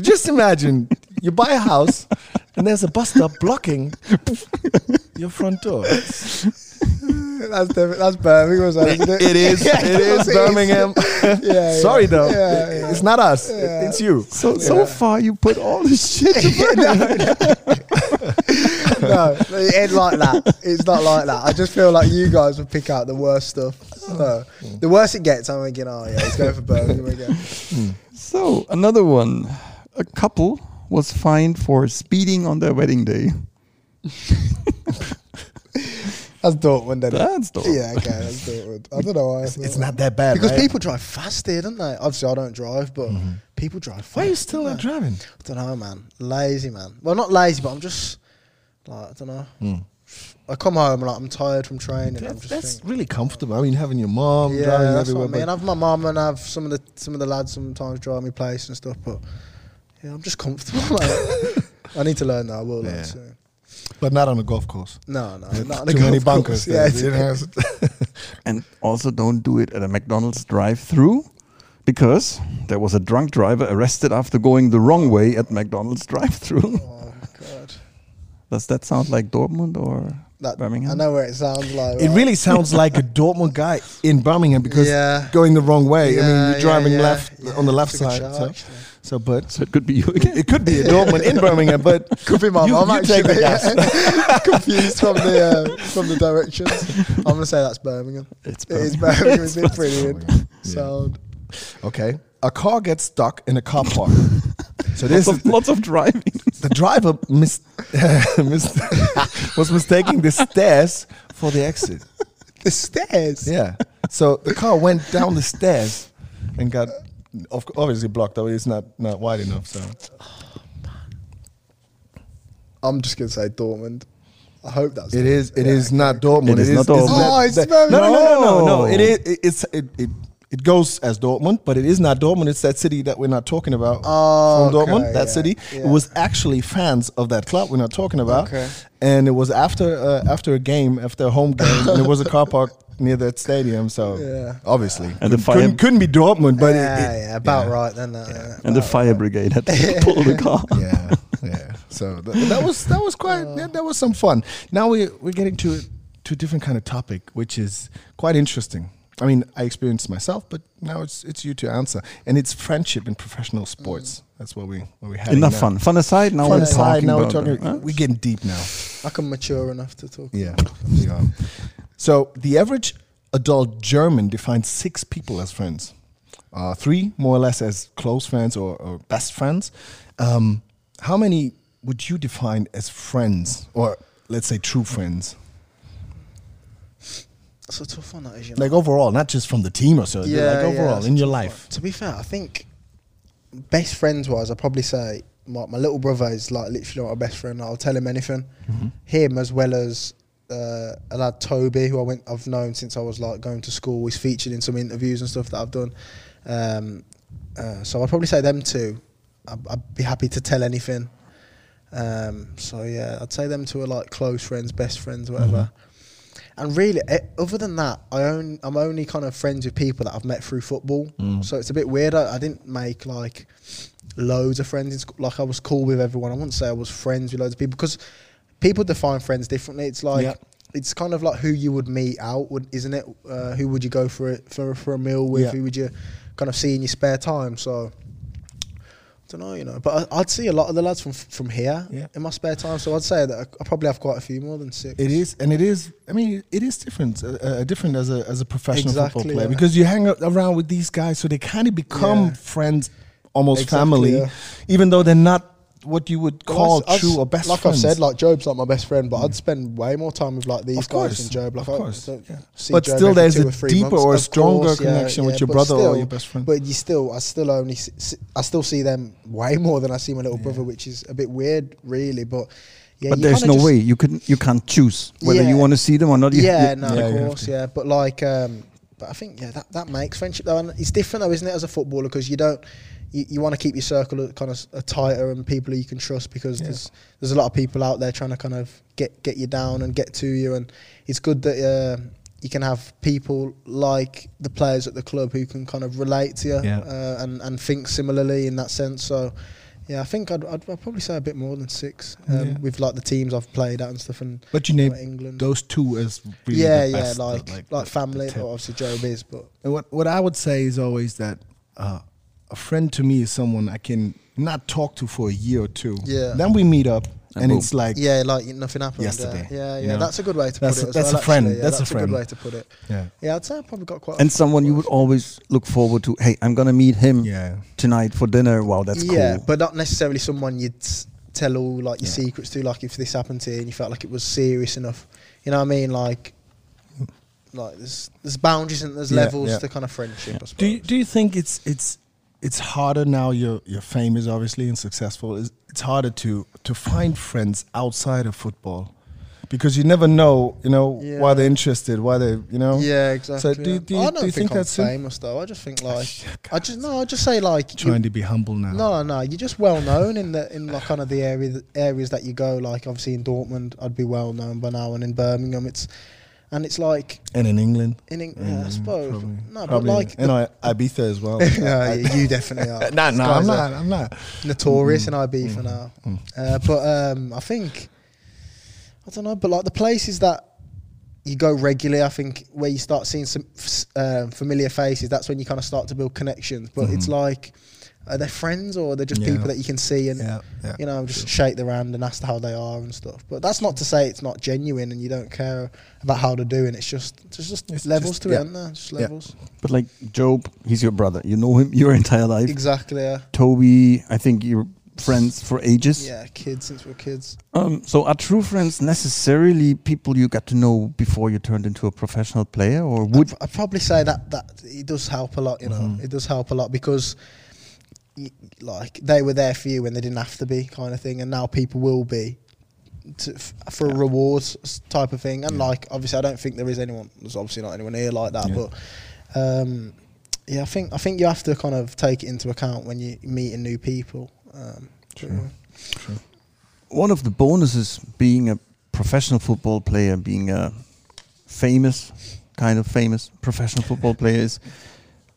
Just imagine you buy a house and there's a bus stop blocking your front door. that's different. That's Birmingham, isn't it? It is. Yeah, It is Birmingham. Yeah, yeah. Sorry though, Yeah, yeah. it's not us. Yeah. It's you. So so far you put all this shit to no, it ain't like that. It's not like that. I just feel like you guys would pick out the worst stuff. So, the worse it gets, I'm thinking, oh yeah, he's going for Birmingham again. So another one. A couple was fined for speeding on their wedding day. That's Dortmund, isn't it? That's Dortmund. Yeah, okay, that's Dortmund. I don't know why. It's, it's not that bad. because right? people drive fast here, don't they? Obviously, I don't drive, but mm-hmm. people drive fast. Why are you still don't they? driving? I don't know, man. Lazy, man. Well, not lazy, but I'm just like I don't know. Mm. I come home like I'm tired from training. I'm That's, just that's think, really comfortable. I mean, having your mom yeah, driving that's everywhere. what I mean. I've my mom and I've some of the some of the lads sometimes drive me place and stuff, but yeah, I'm just comfortable. mate. I need to learn that. I will learn Yeah. soon. but not on a golf course. No, no, Yeah, not on a Too many golf bunkers. course. Yeah, there, you know? And also don't do it at a McDonald's drive-through because there was a drunk driver arrested after going the wrong way at McDonald's drive-through. oh god, Does that sound like Dortmund or that, Birmingham? I know where it sounds like. It right? really sounds like a Dortmund guy in Birmingham because Yeah. going the wrong way. I mean, Yeah, you're driving yeah, left yeah. on the left That's a good side. shout, So, actually. So, but So it could be you again. it could be a Dortmund in Birmingham, but Could be my you, mum you actually. take the gas. Confused from the uh, from the directions. I'm gonna say that's Birmingham. It's Birmingham. It is Birmingham. It's been brilliant. Sound. Okay, a car gets stuck in a car park. So this Lots of, lots of driving. the driver mis- mis- was mistaking the stairs for the exit. The stairs. Yeah. So the car went down the stairs and got obviously blocked. Though it's not not wide enough. So I'm just gonna say Dortmund. I hope that's it is. It Yeah, is okay. not Dortmund. It is not Dortmund. Oh, it's very- no, no, no, no, no, no. No. It is. It, it's it, it. It goes as Dortmund, but it is not Dortmund. It's that city that we're not talking about Oh, from okay, Dortmund. That yeah, city. yeah. It was actually fans of that club we're not talking about. Okay. And it was after uh, after a game, after a home game, and there was a car park near that stadium. So Yeah. obviously, And the couldn't, fire- couldn't, couldn't be Dortmund, but yeah, it- yeah, about yeah. right then. Uh, yeah. And the fire brigade had to pull the car. yeah, yeah. So th- that was that was quite yeah, that was some fun. Now we we're getting to to a different kind of topic, which is quite interesting. I mean, I experienced myself, but now it's it's you to answer, and it's friendship in professional sports. That's what we what we had. Enough fun. Fun aside, now Fun we're aside. talking Now we're about talking. them, huh? We're getting deep now. I can mature enough to talk. Yeah. yeah. So the average adult German defines six people as friends. Uh, three more or less as close friends or, or best friends. Um, how many would you define as friends, or let's say true friends? That's a tough one. That is. You know? Like overall, not just from the team or so. Yeah, like overall that's in your life. one. To be fair, I think best friends wise, I'd probably say my, my little brother is like literally my best friend. I'll tell him anything. Mm-hmm. Him as well as uh, a lad Toby, who I went I've known since I was like going to school. He's featured in some interviews and stuff that I've done. Um, uh, so I'd probably say them two. I'd, I'd be happy to tell anything. Um, so yeah, I'd say them two are like close friends, best friends, whatever. And really, eh, other than that, I own, I'm only kind of friends with people that I've met through football. So it's a bit weird. I, I didn't make like loads of friends. In school. Like I was cool with everyone. I wouldn't say I was friends with loads of people because people define friends differently. It's like Yeah. it's kind of like who you would meet out, isn't it? Uh, who would you go for it for for a meal with? Yeah. Who would you kind of see in your spare time? So. I don't know, you know, but I, I'd see a lot of the lads from from here Yeah. in my spare time. So I'd say that I, I probably have quite a few more than six. It is, and it is. I mean, it is different. Uh, uh, different as a as a professional Exactly, football player because you hang around with these guys, so they kind of become friends, almost Exactly, family, even though they're not what you would Well, call I s- I true or best like friends. I've said, like Jobe's like my best friend, but I'd spend way more time with like these Of guys course, than Jobe. Like of course, don't yeah. see But Jobe still there's a or deeper months. or a stronger course, yeah, connection with yeah, your brother or still- your best friend. But you still, I still only, s- s- I still see them way more than I see my little brother, which is a bit weird, really. But yeah, but there's no way you can you can't choose whether you want to see them or not. You, yeah, no, Yeah, of course, yeah. But like, um, but I think yeah, that, that makes friendship though, and it's different though, isn't it, as a footballer? Because you don't, you, you want to keep your circle kind of tighter and people you can trust because there's there's a lot of people out there trying to kind of get get you down and get to you, and it's good that uh, you can have people like the players at the club who can kind of relate to you Yeah. uh, and and think similarly in that sense. So. Yeah, I think I'd, I'd, I'd probably say a bit more than six um, Yeah. with like the teams I've played at and stuff. And But you name England. those two as really yeah, the yeah, best, like the- like, family. Obviously, Jobe is, but And what what I would say is always that uh, a friend to me is someone I can not talk to for a year or two. Yeah. Then we meet up, And and it's like yeah, like nothing happened. Yesterday, Yeah, you yeah, know? that's a good way to That's put a- it. that's well, a friend, actually. Yeah, that's a a good way to put it. yeah, Yeah, I'd say I've probably got quite. a And few someone you would always look forward to. Hey, I'm gonna meet him yeah. tonight for dinner. Wow, that's yeah, cool. but not necessarily someone you'd tell all like your Yeah. secrets to. Like if this happened to you and you felt like it was serious enough, you know what I mean? Like, like there's there's boundaries and there's Yeah, levels yeah. to kind of friendship. I suppose. Do you, do you think it's it's it's harder now? You're you're famous, obviously, and successful. Is it's harder to to find friends outside of football because you never know, you know, why they're interested, why they, you know. yeah, exactly. So do, you- do, I don't do you think, I'm that's famous though. I just think ah, like I just no, I just say like you- Trying to be humble now. No, no, you're just well known in the in like kind of the area areas that you go. Like obviously in Dortmund, I'd be well known by now, and in Birmingham, it's and it's like And in England. in Eng- yeah, I suppose Probably, no, probably. but like and I, Ibiza as well. yeah, you definitely are. no, This no, I'm not. I'm not. notorious Mm, in IB for mm, now. mm. Uh, but um, I think I don't know, but like the places that you go regularly, I think where you start seeing some um, familiar faces, that's when you kind of start to build connections. But it's Mhm. like. Are they friends or they're just Yeah. people that you can see and Yeah, yeah, you know just shake their hand and ask how they are and stuff? But that's not to say it's not genuine and you don't care about how they're doing. It's just there's just It's levels just- to yeah. it, aren't there? Just Yeah. levels. But like Jobe, he's your brother. You know him your entire life. Exactly. Yeah. Toby, I think you're friends for ages. Yeah, kids since we're kids. Um, so are true friends necessarily people you got to know before you turned into a professional player, or would I'd probably say that that it does help a lot. You know, Mm-hmm. it does help a lot because, y- like, they were there for you when they didn't have to be, kind of thing, and now people will be. To, for a rewards type of thing, and like obviously, I don't think there is anyone. There's obviously not anyone here like that, Yeah. but um, yeah, I think I think you have to kind of take it into account when you're meeting new people. Um, but, True. one of the bonuses being a professional football player, being a famous, kind of famous professional football player is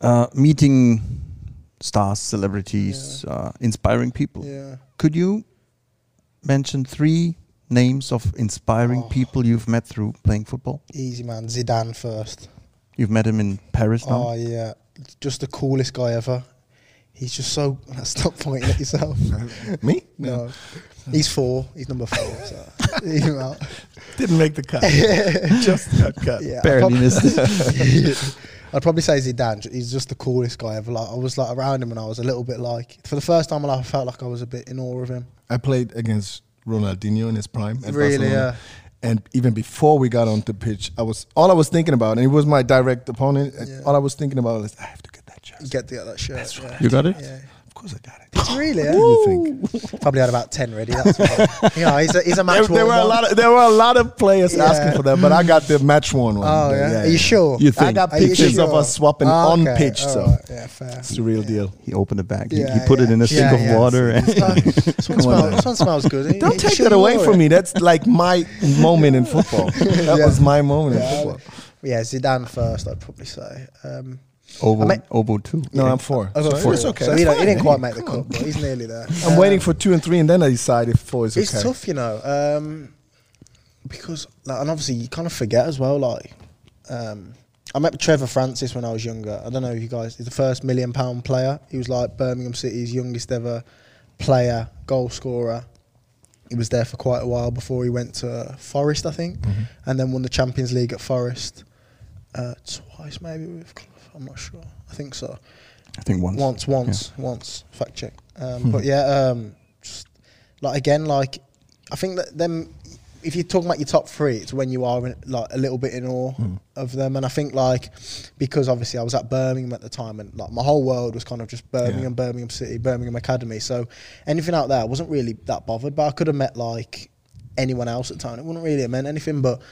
uh, meeting stars, celebrities, uh, inspiring people. Yeah. Could you mention three names of inspiring Oh. people you've met through playing football? Easy man, Zidane first. You've met him in Paris now. Oh yeah, just the coolest guy ever. He's just so. Stop pointing at yourself. Me? No, he's four. He's number four. So leave him out. Didn't make the cut. Just got cut. Yeah, Barely missed it. I'd probably say Zidane. He's just the coolest guy ever. Like I was like around him, and I was a little bit like for the first time in my life, I felt like I was a bit in awe of him. I played against Ronaldinho in his prime. Really, Barcelona. And even before we got on the pitch, I was all I was thinking about, and he was my direct opponent. Yeah. All I was thinking about is I have to get that jersey. Get to get that shirt. yeah. You got it? Yeah. Of course, I got it. Did you really? What Yeah? do you think? Probably had about ten ready. That's why. yeah, he's a, he's a There, match. there were a lot of there were a lot of players Yeah. asking for that, but I got the match worn one. Oh yeah. Are you sure? You I think? got Are you pictures of sure? us swapping Ah, on okay, pitch, so alright, yeah, fair. it's the real deal. He opened the bag. He- he, Yeah, put it yeah. in a Yeah, sink of yeah. water. and- This one, Come on smells, this one smells good. Are Don't you take sure that you away wore from me. That's like my moment in football. That was my moment in Yeah, football. Yeah, Zidane first, I'd probably say. Um, Owo, I mean- Owo two. No, I'm four. I got So four. It's okay. So That's he, he didn't quite make the come cut, but he's nearly there. I'm Um, waiting for two and three, and then I decide if four is It's okay. It's tough, you know, um, because like, and obviously you kind of forget as well. Like, um, I met Trevor Francis when I was younger. I don't know if you guys. He's the first million pound player. He was like Birmingham City's youngest ever player, goal scorer. He was there for quite a while before he went to Forest, I think, Mm-hmm. and then won the Champions League at Forest uh, twice, maybe with. I'm not sure. I think so. I think once. Once, once, once. Fact check. Um, Hmm. but yeah, um, just like again, like I think that them. If you're talking about your top three, it's when you are in, like a little bit in awe Hmm. of them, and I think like because obviously I was at Birmingham at the time, and like my whole world was kind of just Birmingham, Birmingham City, Birmingham Academy. So anything out there, I wasn't really that bothered. But I could have met like anyone else at the time. It wouldn't really have meant anything. But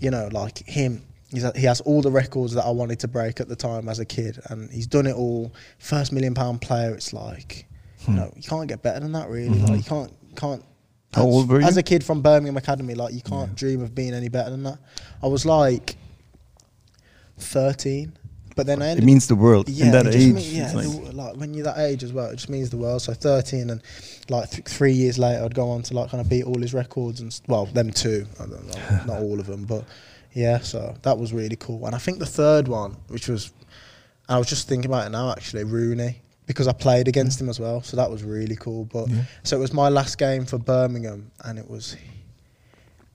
you know, like him, he's, he has all the records that I wanted to break at the time as a kid, and he's done it all. First million pound player, it's like, you hmm. know, you can't get better than that, really. Hmm. Like you can't, can't. How as, old were you? As a kid from Birmingham Academy, like you can't dream of being any better than that. I was like thirteen. But then I It means the world yeah, in that age. mean- yeah, like- the- like when you're that age as well, it just means the world. So 13 and like th- three years later, I'd go on to like kind of beat all his records and well, them two, I don't know, not all of them, but yeah. So that was really cool. And I think the third one, which was, I was just thinking about it now actually, Rooney. Because I played against him as well, so that was really cool. But Yeah. so it was my last game for Birmingham, and it was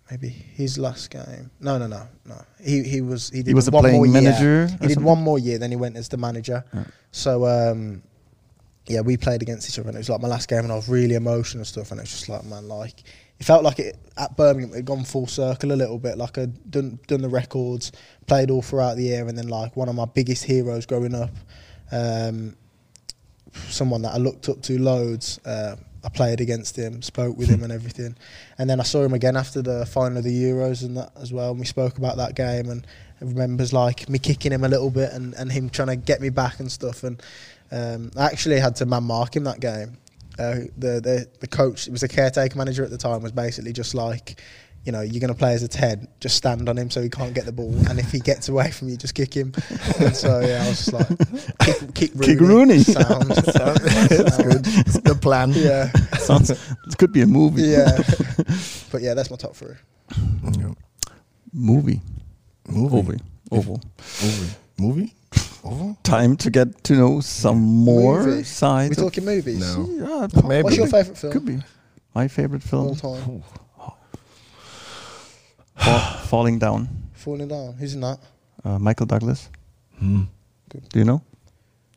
maybe his last game. No, no, no, no. He he was he did was a one playing more manager Year. He did something? one more year, then he went as the manager. So um, yeah, we played against each other, and it was like my last game, and I was really emotional and stuff. And it was just like, man, like it felt like it at Birmingham had gone full circle a little bit. Like I'd done done the records, played all throughout the year, and then like one of my biggest heroes growing up. Um, someone that I looked up to loads. Uh, I played against him, spoke with him and everything, and then I saw him again after the final of the Euros and that as well. And we spoke about that game, and I remembers like me kicking him a little bit and, and him trying to get me back and stuff. And um, I actually had to man mark him that game. Uh, the the the coach, it was a caretaker manager at the time, was basically just like. You know, you're going to play as a 10, just stand on him so he can't get the ball. And if he gets away from you, just kick him. And so, yeah, I was just like, kick, kick Rooney. Kick Rooney. Sound. sound. That's good. It's the plan. Yeah. Sounds. It could be a movie. Yeah. but yeah, that's my top three. movie. Movie. Oval. Oval. Movie. Movie? Oval? Time to get to know some more Movie. sides. We of- talking movies? No. Yeah, Maybe. What's your favourite film? Could be. My favorite film. All time. Fa- Falling Down. Falling Down. Who's in that? Uh, Michael Douglas. Hmm. Do you know?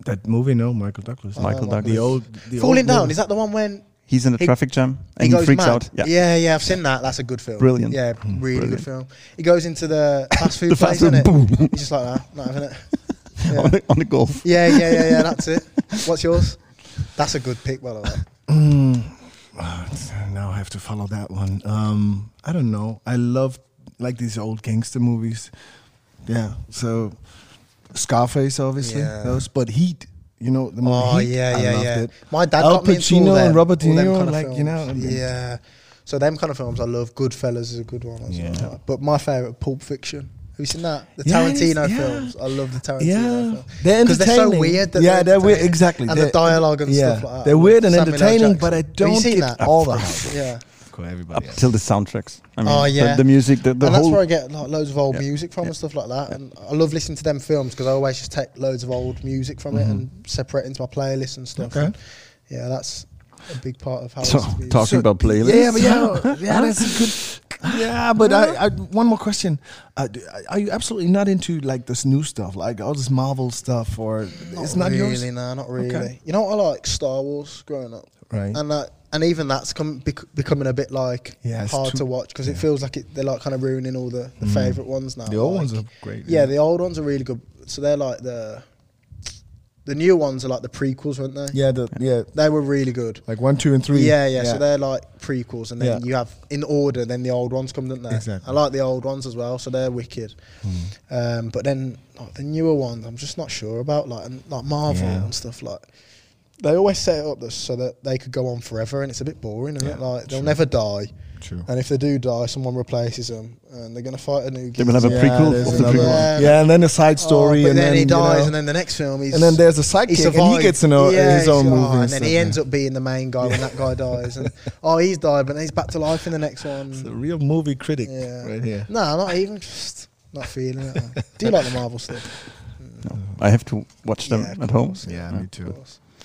That movie, no, Michael Douglas. Michael no, Douglas. The old. The Falling old Down. movie. Is that the one when He's in a He- traffic jam and he, goes freaks mad? out. Yeah. yeah, yeah. I've seen that. That's a good film. Brilliant. Yeah, really Brilliant. good film. He goes into the fast food The place, fast isn't food, it? boom. He's just like that. Not having it. on, the, on the golf. Yeah, yeah, yeah, yeah. That's it. What's yours? That's a good pick, by the way. Mm, now I have to follow that one. Um, I don't know. I love like these old gangster movies. Yeah. So Scarface, obviously, Yeah. those. But Heat, you know, the movie Oh Heat, yeah, I yeah, loved yeah. It. My dad Al got me into all Pacino them, and Robert De Niro, kind of like, you know, films. and- Yeah. So them kind of films I love. Goodfellas is a good one as Yeah. well. But my favorite, Pulp Fiction. Have you seen that? The Yeah, Tarantino yeah. films. I love the Tarantino Yeah, films. they're Because they're so entertaining. weird. That Yeah, they're, they're weird, exactly. And They're- the dialogue and yeah, stuff like that. they're weird and Samuel entertaining, but I don't you seen that? all the hype. Yeah. Everybody Up till the soundtracks. I mean, oh the- yeah, the, music, the, the and that's where I get like, loads of old Yeah. music from and stuff like that. And I love listening to them films because I always just take loads of old music from it Mhm. and separate it into my playlist and stuff. Okay. And yeah, that's a big part of how. So, I listen to music. talking about playlists. Yeah, but yeah, yeah, that's a good. Yeah, but I, I one more question: uh, Are you absolutely not into like this new stuff, like all this Marvel stuff, or it's not really, yours? No, not really. Okay. You know what I like? Star Wars growing up, Right. and that, and even that's come bec- becoming a bit like Yeah, hard to watch because it feels like it, they're like kind of ruining all the, the Mm. favorite ones now. The old like- ones are great. Yeah, the old ones are really good. So they're like the the new ones are like the prequels, weren't they? yeah, the yeah, They were really good. like one, two, and three. Yeah, yeah, So they're like prequels, and then Yeah. you have in order. Then the old ones come, don't they? Exactly. I like the old ones as well, so they're wicked. Hmm. Um, but then like, the newer ones, I'm just not sure about, like and, like Marvel Yeah. and stuff. Like they always set it up this so that they could go on forever, and it's a bit boring, isn't it? Like they'll never die, True. and if they do die, someone replaces them, and they're gonna fight a new. They will have a geezer. prequel there's of the another- prequel. Yeah. Yeah, and then a side Oh, story, but and then, then he you dies, know, and then the next film, he's and then there's a sidekick, and he gets to know Yeah, his own oh, movie, and, and then stuff, he yeah. ends up being the main guy when that guy dies, and oh, he's died, but then he's back to life in the next one. It's a real movie critic Yeah. right here. No, not even just not feeling it. man. Do you like the Marvel stuff? No, I have to watch them Yeah, of at home. course. Yeah, me too.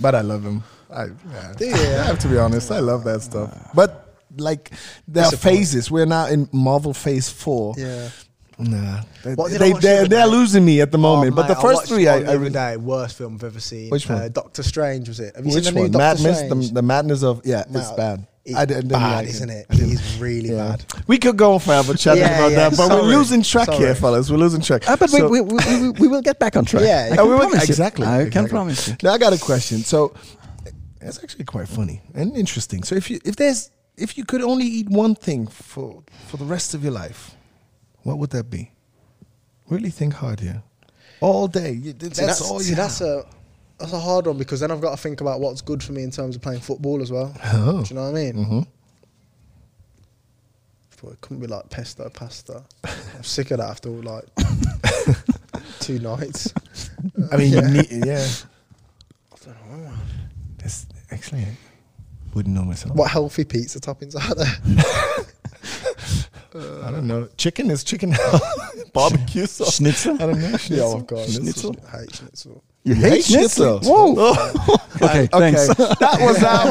But I love him. I, yeah. Do you? I have to be honest. I love that stuff. But like, there are phases. We're now in Marvel Phase Four. Yeah. Nah, they, they, they, they're losing me at the moment. Oh, but the mate, I first watched three, I, one I really. day, worst film I've ever seen. Which one? Uh, Doctor Strange was it? Have you Which seen the one? new Doctor Madness. Strange? The, the madness of yeah, Mate, it's bad. It's I didn't, didn't bad, like isn't it. it? I didn't- He's really yeah. bad. We could go on forever chatting Yeah, about yeah, that, but sorry. we're losing track Sorry. here, fellas. We're losing track. Ah, but So- we, we, we, we, we will get back on track. Yeah, I can we will- promise you. exactly. I can promise you. Now I got a question. So it's actually quite funny and interesting. So if you if there's if you could only eat one thing for for the rest of your life, what would that be? Really think hard here. All day. You- That's, See, that's, all see, you that's a that's a hard one because then I've got to think about what's good for me in terms of playing football as well. Oh. Do you know what I mean? hmm But it couldn't be like pesto pasta. I'm sick of that after like two nights. I mean, you need, yeah. That's actually, I wouldn't know myself. What healthy pizza toppings are there? I don't know. Chicken is chicken. Barbecue sauce. Schnitzel? I don't know. yeah, oh god, Schnitzel? I hate schnitzel. You You hate schnitzel? Whoa. okay, Okay, thanks. that was that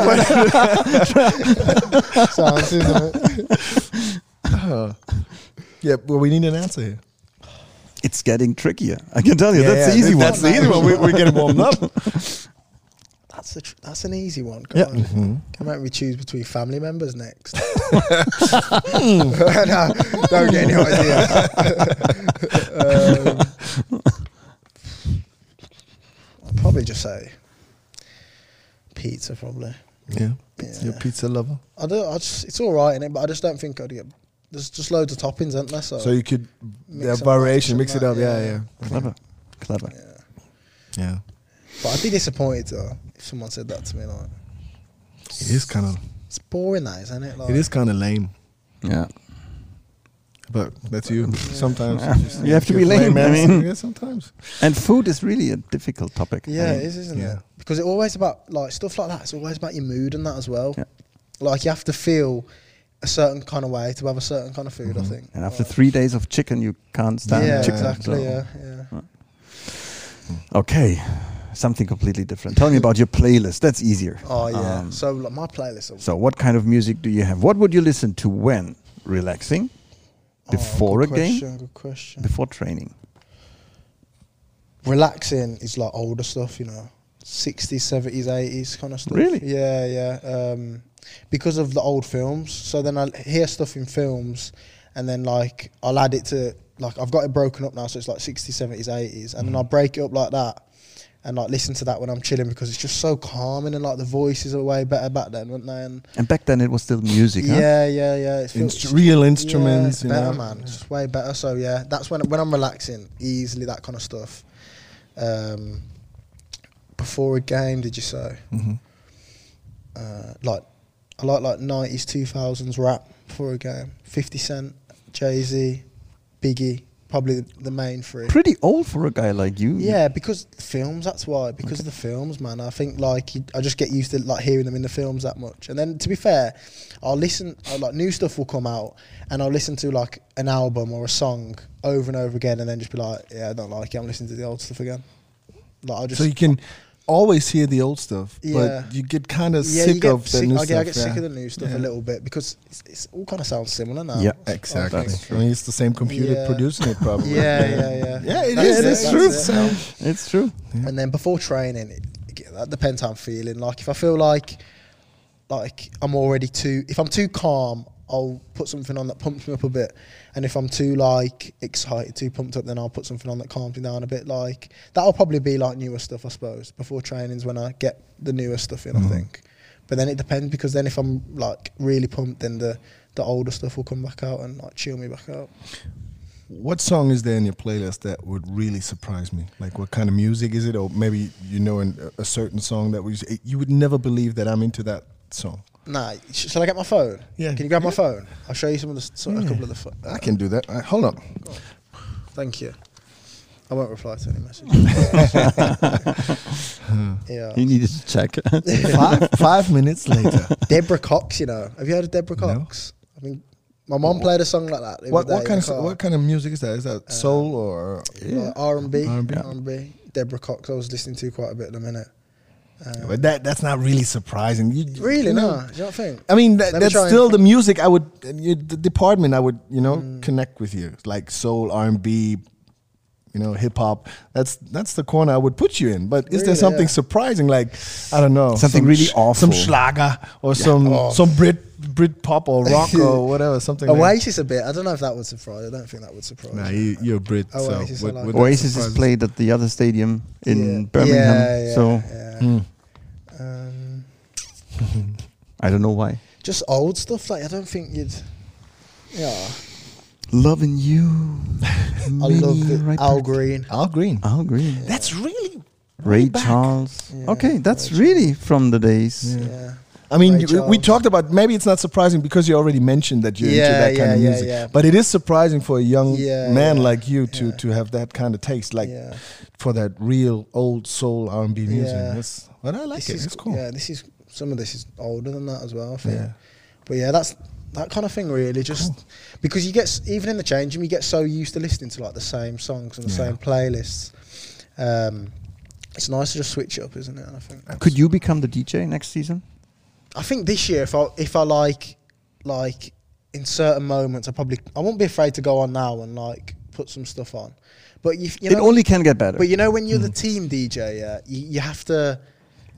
Sounds, isn't it? one. yeah, well, we need an answer here. It's getting trickier. I can tell you. that's the easy That's one. That's the easy one. We, we're getting warmed up. That's a tr- that's an easy one. Come Yeah. on. Come out we choose between family members next. no, don't get any ideas. um, I'd probably just say pizza. Probably. Yeah. Yeah. You're a pizza lover. I do. I just it's all right in it, but I just don't think I'd get. There's just loads of toppings, aren't there? So, So you could, Mix yeah, variation, mix it up. Yeah, yeah. yeah. Clever. Clever. Yeah. But I'd be disappointed though if someone said that to me. Like, It is kind of, it's boring, that isn't it? Like, it is kind of lame. Yeah. But that's you. Sometimes Yeah. just You have to be lame, I mean. yeah, sometimes. And food is really a difficult topic. I Yeah, mean, it is, isn't yeah. it? Because it's always about like stuff like that. It's always about your mood and that as well. Yeah. Like you have to feel a certain kind of way to have a certain kind of food. Mm-hmm. I think. And after three days of chicken, you can't stand yeah, chicken. exactly. so- Yeah, yeah. Okay, something completely different. Tell me about your playlist. That's easier. Oh yeah. Um, so like my playlist. So, what kind of music do you have? What would you listen to when relaxing, before oh, a good game, Good question. before training? Relaxing is like older stuff, you know, sixties, seventies, eighties kind of stuff. Really? Yeah, yeah. Um, because of the old films. So then I hear stuff in films, and then like I'll add it to like I've got it broken up now, so it's like 60s, 70s, 80s, and then I'll break it up like that. And like listen to that when I'm chilling because it's just so calming and like the voices are way better back then, weren't they? And And back then it was still music, huh? yeah, yeah, yeah. It's feel- Instru- real instruments, Yeah, you better know. man. It's just way better. So yeah, that's when when I'm relaxing, easily that kind of stuff. Um, before a game, did you say? Mhm. Uh, like I like like nineties, two thousands rap before a game. Fifty Cent, Jay Z, Biggie, probably the, the main three. Pretty old for a guy like you. Yeah, because the films. That's why. Because of the films, man. I think like you, I just get used to like hearing them in the films that much. And then to be fair, I'll listen. i like new stuff will come out, and I'll listen to like an album or a song over and over again, and then just be like, yeah, I don't like it. I'm listening to the old stuff again. Like I just. So you can always hear the old stuff, Yeah. but you get kind of yeah, sick get of the new I, stuff. get, I get sick of the new stuff Yeah. a little bit because it's, it's all kind of sounds similar now. Yeah, Exactly. think. I mean, it's the same computer Yeah. producing it, probably. Yeah, yeah, yeah. Yeah, it That's is. it, It's true. it. So, It's true. And then before training, it, it- that depends how I'm feeling. Like if I feel like like I'm already too, if I'm too calm, I'll put something on that pumps me up a bit. And if I'm too like excited, too pumped up, then I'll put something on that calms me down a bit. Like that'll probably be like newer stuff, I suppose. Before trainings, when I get the newer stuff in, I mm-hmm. think. But then it depends because then if I'm like really pumped, then the the older stuff will come back out and like chill me back out. what song is there in your playlist that would really surprise me? Like, what kind of music is it, or maybe you know in a, a certain song that was you would never believe that I'm into that song. Nah, sh- shall I get my phone? Yeah. Can you grab my phone? I'll show you some of the s- so, a couple of the. Fo- I can do that. Uh, hold on. Thank you. I won't reply to any messages. yeah. You needed to check. five, five minutes later. Deborah Cox, you know. Have you heard of Deborah Cox? I mean, my mom played a song like that. the What other what day kind in the of car. what kind of music is that? Is that soul or Like R&B, R&B. R&B. Deborah Cox, I was listening to quite a bit in a minute. Um, But that that's not really surprising. You, really, you know, no. don't think? I mean, that, me that's still the music I would, uh, the department I would, you know, Mm. connect with you. Like soul, R and B, you know, hip hop. That's that's the corner I would put you in. But is there something yeah. surprising? Like I don't know, Something some really sh- awful. some Schlager or some Oh. some Brit Brit pop or rock or whatever. Something. like Oasis a bit. I don't know if that would surprise. I don't think that would surprise. Nah, you. you, you're a Brit. Oasis, so what- like what that. that Oasis is surprises- played at the other stadium in Yeah. Birmingham. Yeah, yeah, so yeah. Hmm. Um, I don't know why. just old stuff. Like I don't think you'd. Yeah, Loving you. I love the right Al back. Green. Al Green. Al Green. That's really Ray back. Charles. Yeah, okay, that's Ray really from the days. Yeah. I mean, you- we talked about maybe it's not surprising because you already mentioned that you're into Yeah, that kind yeah, of yeah, music. yeah. But it is surprising for a young Yeah, man yeah, like you to to have that kind of taste, like Yeah. for that real old soul R and B music. Yeah. That's, but I like This it. is It's cool. Yeah, this is some of this is older than that as well. I think. Yeah. But yeah, that's that kind of thing really. Just because you get even in the change room, you get so used to listening to like the same songs and the Yeah. same playlists. Um, it's nice to just switch it up, isn't it? And I think Could you become the DJ next season? I think this year, if I if I like like in certain moments, I probably I won't be afraid to go on now and like put some stuff on. But you, you It only can get better. But you know, when you're the team DJ, yeah, you, you have to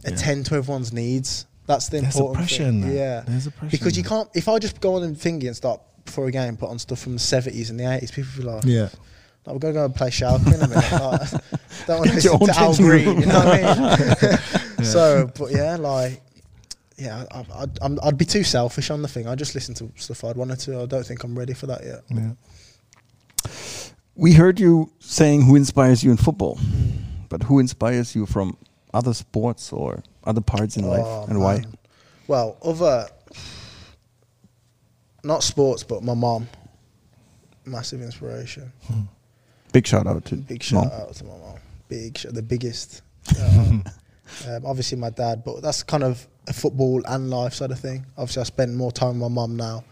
attend to everyone's needs. That's the There's a important pressure thing. Yeah, There's a pressure because you can't. If I just go on and thingy and start before a game, put on stuff from the seventies and the eighties, people will be like, Yeah. like, we're gonna go and play Schalke in a minute. Like, don't want to listen to Al Green, you know what I mean? So, but yeah, like, yeah, I, I'd, I'm, I'd be too selfish on the thing. I just listen to stuff I'd wanted to. I don't think I'm ready for that yet. Yeah. We heard you saying who inspires you in football, Hmm. but who inspires you from other sports or other parts in life, Oh, and why? Well, other not sports, but my mom, massive inspiration. Big shout out to Big shout mom. out to my mom. Big, sh- the biggest. Um, obviously, my dad, but that's kind of a football and life sort of thing. Obviously, I spend more time with my mom now,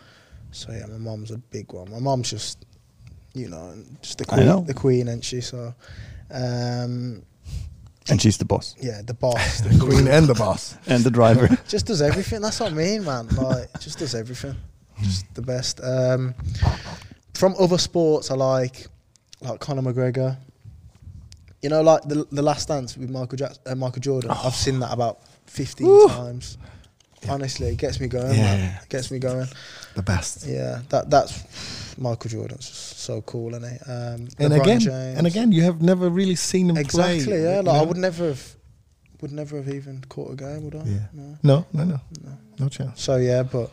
so yeah, my mom's a big one. My mom's just, you know, just the queen, the queen, and she so. Um, And she's the boss yeah, the boss, the The queen and the boss. and the driver. just does everything. That's what I mean, man. Like, just does everything. Just the best. Um, from other sports, I like like Conor McGregor. You know, like the the Last Dance with Michael Jackson, uh, Michael Jordan. I've seen that about fifteen Woo. times. Honestly, it gets me going. Yeah. Man. It gets me going. The best. Yeah, that that's Michael Jordan's just so cool, isn't he? Um, And LeBron again, James. and again, you have never really seen him play. exactly. Yeah, you like I would never have, would never have even caught a game, would I? Yeah. No. No, no, no, no chance. So yeah, but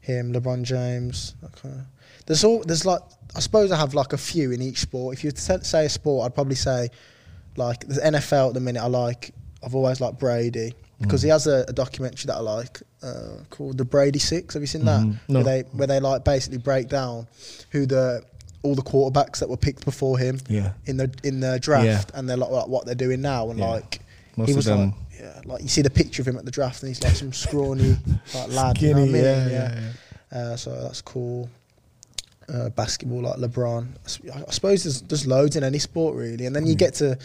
him, LeBron James, kind of. There's all there's like I suppose I have like a few in each sport. If you say a sport, I'd probably say like the NFL at the minute. I like. I've always liked Brady because he has a, a documentary that I like uh, called The Brady Six. Have you seen that? Mhm. No. Where they where they like basically break down who the all the quarterbacks that were picked before him Yeah. in the in the draft and they're like, like what they're doing now and Yeah. like Most he of was them- like yeah like you see the picture of him at the draft and he's like some scrawny like lad you know Skinny, what I mean? yeah, yeah, Uh, so that's cool. Uh, basketball like LeBron. I suppose there's there's loads in any sport really, and then you get to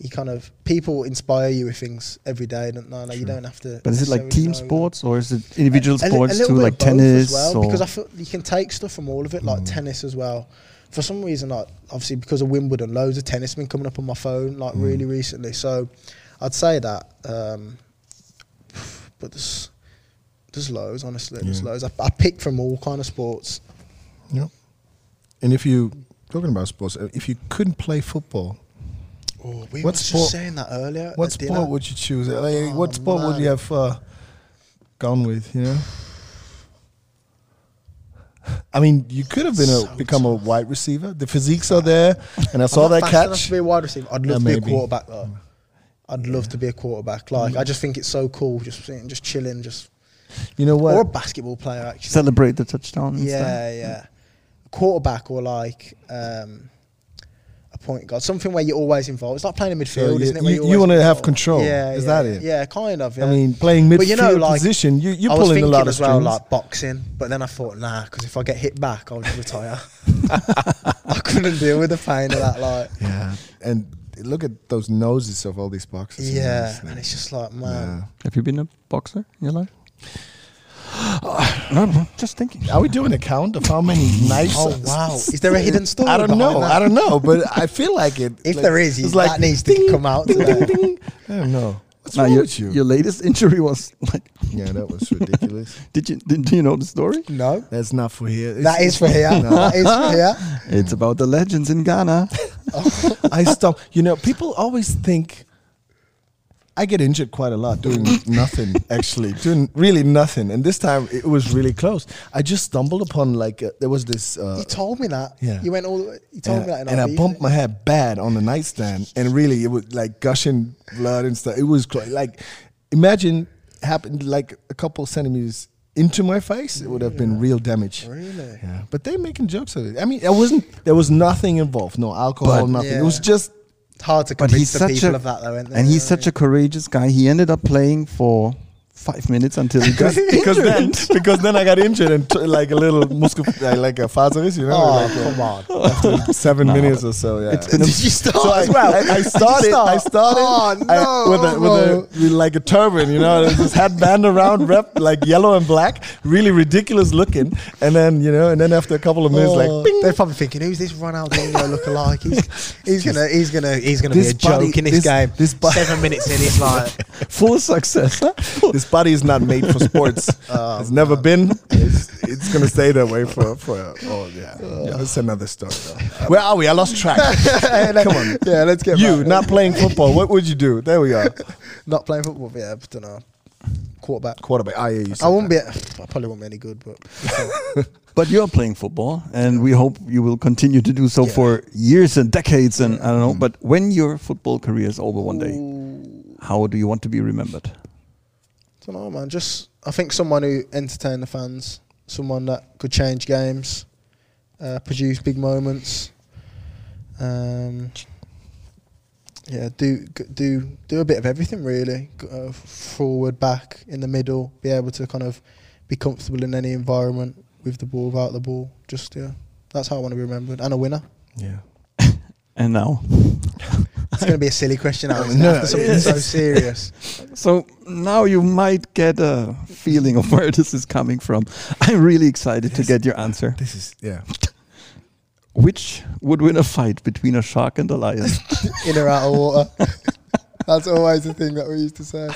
you kind of people inspire you with things every day, don't they? Like you don't have to. But is it like team sports or is it individual a, sports a too, like tennis? as well, or because I feel you can take stuff from all of it, like tennis as well. For some reason, like obviously because of Wimbledon, loads of tennis been coming up on my phone like really recently. So I'd say that, um, but there's there's loads. Honestly, there's loads. I, I pick from all kind of sports. Yep. And if you talking about sports, if you couldn't play football, Oh, we What were sport- just saying that earlier. what sport dinner. would you choose? Like, Oh, what sport would you have uh, gone with? You know. I mean, you could have been a So become a wide receiver. The physiques are there, and I saw that fast enough catch. to be a wide receiver. I'd Yeah, love to be a quarterback though. I'd love to be a quarterback. Like I just think it's so cool, just sitting, just chilling, just You know what? or a basketball player actually. celebrate the touchdown. and stuff? Yeah, yeah. Quarterback or like um, a point guard, something where you're always involved. It's like playing in midfield, you- isn't it? where you- you're you always wanna have control. Yeah, Is yeah, that it? Yeah, kind of. Yeah. I mean, playing midfield But you know, like, position, you you're I pulling a thinking lot of as well, strings. like boxing, but then I thought, nah, because if I get hit back, I'll just retire. I couldn't deal with the pain of that. Like, yeah, and look at those noses of all these boxers. yeah, it's and it's just like, man. Have you been a boxer in your life? no, no, just thinking. Are we doing a count of how many knives? Oh wow! Is there a hidden story? I don't know. that? I don't know, but I feel like it. If like, there is, it's like, that needs to come out today. I don't know. What's Now, wrong your, with you? your latest injury was like. yeah, that was ridiculous. Did you did, do you know the story? No, That's not for here. It's- that is for here. No. That is for here. It's about the legends in Ghana. I stop. You know, people always think I get injured quite a lot doing nothing. Actually, doing really nothing. And this time it was really close. I just stumbled upon like uh, there was this. Uh, You told me that. Yeah. You went all the way. You told and, me that. And I bumped my head bad on the nightstand, and really it was like gushing blood and stuff. It was like, imagine happened like a couple centimeters into my face, it would have been real damage. Really? Yeah, but they making jokes of it. I mean, it wasn't. There was nothing involved. No alcohol, But- nothing. It was just. Hard to But convince he's the people a of that, though, isn't it? and he's such a courageous guy. He ended up playing for five minutes until he got because then because then I got injured and t- like a little muscle uh, like a Faserriss, you know, Oh, like, uh, come on. after seven No. minutes or so. Yeah, It's been a- Did you start So I, as well? I, I Did you started. I started Oh, I- no, with a with a with like a turban, you know, this headband around, wrapped like yellow and black, really ridiculous looking. And then you know, and then after a couple of minutes, Oh, like, bing, they're probably thinking, "Who's this Ronaldinho look-alike? He's he's gonna he's gonna he's gonna be This a joke body- in this, this- game." this Seven minutes in, he's like, full success. huh? this body is not made for sports. Oh, it's never been. It's, it's gonna stay that way for for. Oh yeah, yeah that's another story. Though. Where are we? I lost track. Come on. yeah, let's get You back. not playing football. What would you do? There we are. not playing football. Yeah, I don't know. Quarterback. Quarterback. Ah, yeah, you I won't that. be. I probably won't be any good, but But you're playing football, and we hope you will continue to do so Yeah. for years and decades. And I don't know, but when your football career is over one day, how do you want to be remembered? Don't know, man. Just I think someone who entertained the fans, someone that could change games, uh, produce big moments. Um, yeah, do do do a bit of everything really. Uh, forward, back, in the middle. Be able to kind of be comfortable in any environment with the ball, without the ball. Just yeah, that's how I want to be remembered. And a winner. Yeah. And now, It's going to be a silly question isn't No. After something so serious. so now you might get a feeling of where this is coming from. I'm really excited to get your answer. This is yeah. Which would win a fight between a shark and a lion? in or out of water. That's always the thing that we used to say.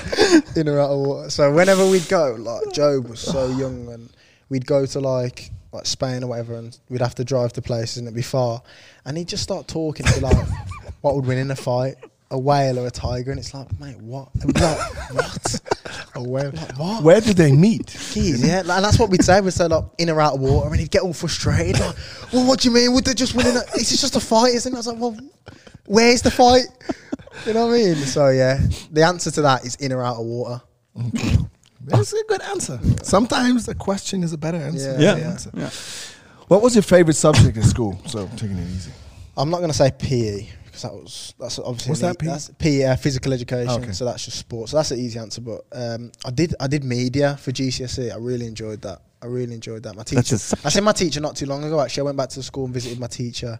In or out of water. So whenever we'd go, like Jobe was so young, and we'd go to like like Spain or whatever, and we'd have to drive to places, and it'd be far, and he'd just start talking to like, what would win in a fight, a whale or a tiger, and it's like, mate, what? And we'd be like, what? A whale. Like, what? Where do they meet? Keys, yeah, like, and that's what we'd say. We'd say like in or out of water, and he'd get all frustrated. Like, well, what do you mean? Would they just win? In a, it's just a fight, isn't it? I was like, well, where's the fight? You know what I mean? So yeah, the answer to that is in or out of water. That's a good answer. Sometimes a question is a better answer. Yeah. Yeah. answer. Yeah. What was your favorite subject in school? So taking it easy. I'm not going to say PE because that was that's obviously What's that, PE? That's uh, physical education. Okay. So that's just sports. So that's an easy answer. But um, I did I did media for GCSE. I really enjoyed that. I really enjoyed that. My teacher. I seen my teacher not too long ago. Actually, I went back to the school and visited my teacher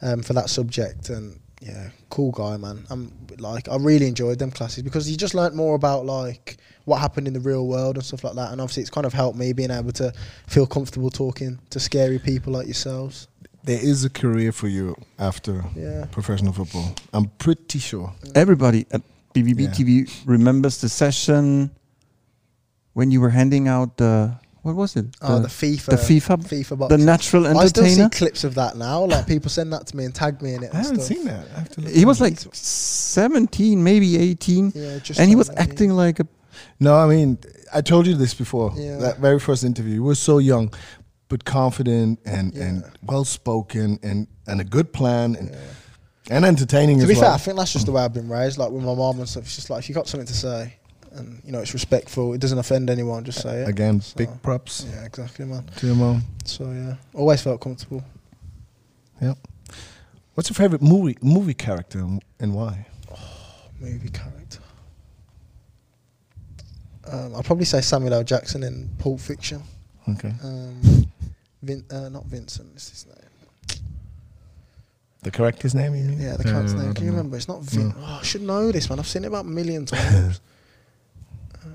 um, for that subject. And yeah, cool guy, man. I'm like I really enjoyed them classes because you just learnt more about like what happened in the real world and stuff like that. And obviously, it's kind of helped me being able to feel comfortable talking to scary people like yourselves. There is a career for you after Yeah. professional football. I'm pretty sure. Everybody at BVB Yeah. TV remembers the session when you were handing out the what was it? Oh, the FIFA, the FIFA, FIFA the boxes. natural I still see clips of that now. Like people send that to me and tag me in it. I haven't stuff. seen that. I have to look He was like 17, maybe 18, Yeah, just and he was like maybe. acting like a No, I mean, I told you this before. Yeah. That very first interview, you were so young, but confident and, and well spoken and, and a good plan and and entertaining To as be well. fair, I think that's just the way I've been raised. Like with my mom and stuff, it's just like if you got something to say, and you know it's respectful, it doesn't offend anyone. Just say it. Again, So, big props Yeah, exactly, man. to your mom. So yeah, always felt comfortable. Yep. What's your favorite movie movie character and- why? Movie character. Um, I'd probably say Samuel L. Jackson in Pulp Fiction. Okay. Um, Vin, uh, not Vincent. It's his name. The character's name, you mean? Yeah, the character's Uh, name. Can you know. remember? It's not Vin. No. Oh, I should know this, man. I've seen it about a million times. Uh,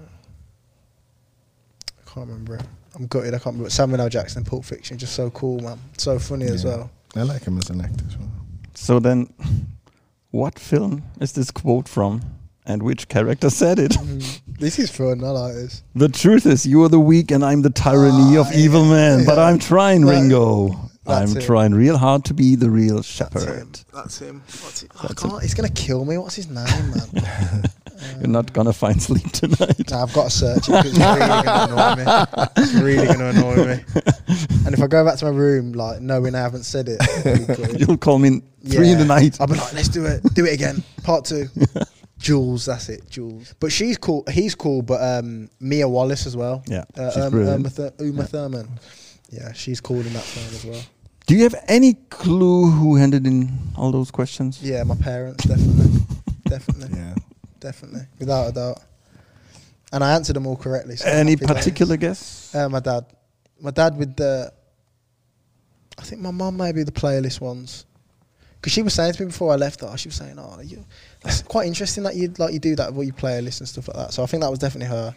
I can't remember it. I'm gutted. I can't remember. Samuel L. Jackson, Pulp Fiction, just so cool, man. So funny as well. I like him as an actor as well. So then, what film is this quote from, and which character said it? This is fun. I like this. The truth is, you are the weak, and I'm the tyranny Ah, of evil man. But yeah. I'm trying, That- Ringo. that's I'm it. trying real hard to be the real That's him. shepherd. That's him. What's it? I That's can't. He's gonna kill me. What's his name, man? You're not gonna find sleep tonight. Nah, I've got to search it. 'cause It's really gonna annoy me. It's really gonna annoy me. And if I go back to my room, like knowing I haven't said it, it'll be good. You'll call me in three in the night. I'll be like, let's do it. Do it again. Part two. Jules, that's it, Jules. But she's cool. He's cool. But um, Mia Wallace as well. Yeah, uh, she's um. Uma, Thur- Uma Thurman. Yeah, she's cool in that film as well. Do you have any clue who handed in all those questions? Yeah, my parents definitely, definitely, Yeah. definitely, without a doubt. And I answered them all correctly. so Any happy days. particular guess? Uh, my dad. My dad with the. I think my mum maybe the playlist ones. Because she was saying to me before I left, oh, she was saying, "Oh, you, that's quite interesting that you like you do that with your playlist and stuff like that." So I think that was definitely her.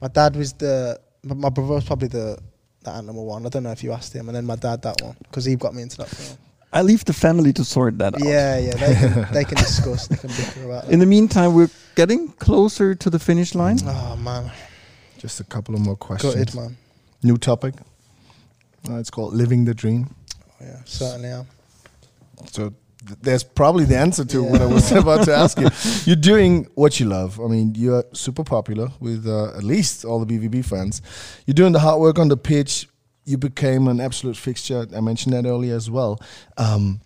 My dad was the. My my brother was probably the the animal one. I don't know if you asked him, and then my dad that one because he got me into that film. I leave the family to sort that out. Yeah, yeah, they can, they can discuss, they can bicker about that. In the meantime, we're getting closer to the finish line. Oh man, Just a couple of more questions. gutted man. New topic. Uh, it's called living the dream. Yeah, certainly am. So th- there's probably the answer to what I was about to ask you. You're doing what you love. I mean, you're super popular with uh, at least all the BVB fans. You're doing the hard work on the pitch. You became an absolute fixture. I mentioned that earlier as well. Um,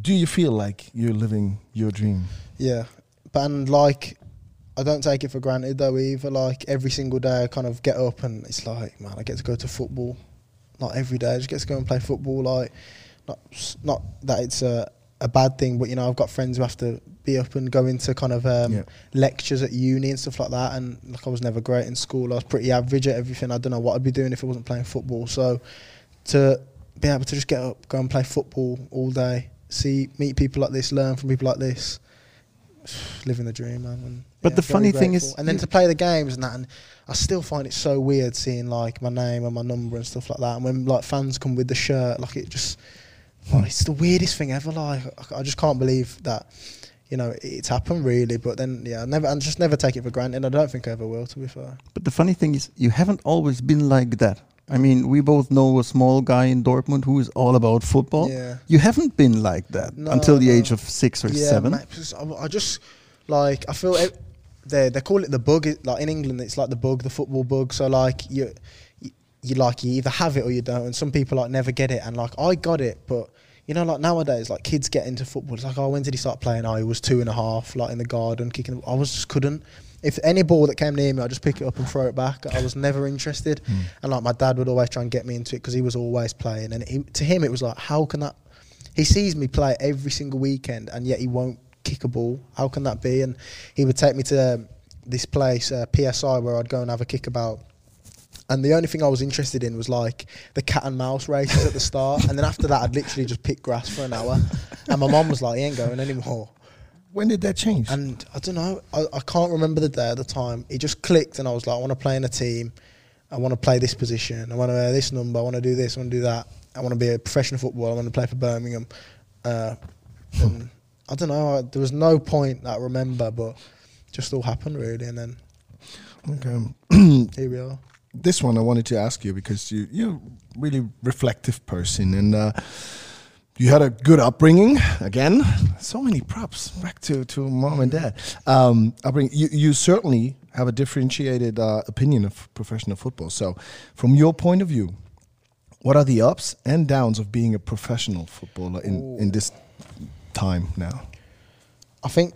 do you feel like you're living your dream? Yeah, but and like, I don't take it for granted though either. Like every single day, I kind of get up and it's like, man, I get to go to football. Not every day, I just get to go and play football. Like, not not that it's a a bad thing, but you know, I've got friends who have to be up and go into kind of um, Yeah. lectures at uni and stuff like that. And like, I was never great in school. I was pretty average at everything. I don't know what I'd be doing if I wasn't playing football. So to be able to just get up, go and play football all day, see, meet people like this, learn from people like this, living the dream, man. And, But the very funny thing is and then to play the games and that, and I still find it so weird seeing like my name and my number and stuff like that. And when like fans come with the shirt, like it just, like, it's the weirdest thing ever. Like I, just can't believe that. You know, it's happened really, but then yeah, I never, I just never take it for granted. I don't think I ever will, to be fair. But the funny thing is, you haven't always been like that. I mean, we both know a small guy in Dortmund who is all about football. Yeah. You haven't been like that No, until the no. age of six or yeah, seven. 'cause I, just like I feel it, they they call it the bug. Like in England, it's like the bug, the football bug. So like you, you, like you either have it or you don't. And some people like never get it. And like I got it, but you know, like nowadays, like kids get into football. It's like, oh, when did he start playing? Oh, he was two and a half, like in the garden kicking. I was just couldn't. If any ball that came near me, I'd just pick it up and throw it back. I was never interested. And like my dad would always try and get me into it because he was always playing. And he, to him, it was like, how can that? He sees me play every single weekend, and yet he won't kick a ball. How can that be? And he would take me to um, this place, uh, PSI, where I'd go and have a kickabout. And the only thing I was interested in was like the cat and mouse races at the start, and then after that, I'd literally just pick grass for an hour. And my mom was like, "He ain't going anymore." When did that change? And I don't know. I, I can't remember the day at the time. It just clicked, and I was like, I want to play in a team. I want to play this position. I want to wear this number. I want to do this. I want to do that. I want to be a professional footballer. I want to play for Birmingham. Uh, and I don't know. I, there was no point that I remember, but just all happened really, and then Okay. here we are. This one I wanted to ask you because you you're a really reflective person and uh, you had a good upbringing again. So many props back to, to mom and dad. Um, upbringing. You you certainly have a differentiated uh, opinion of professional football. So, from your point of view, what are the ups and downs of being a professional footballer in, in this time now? I think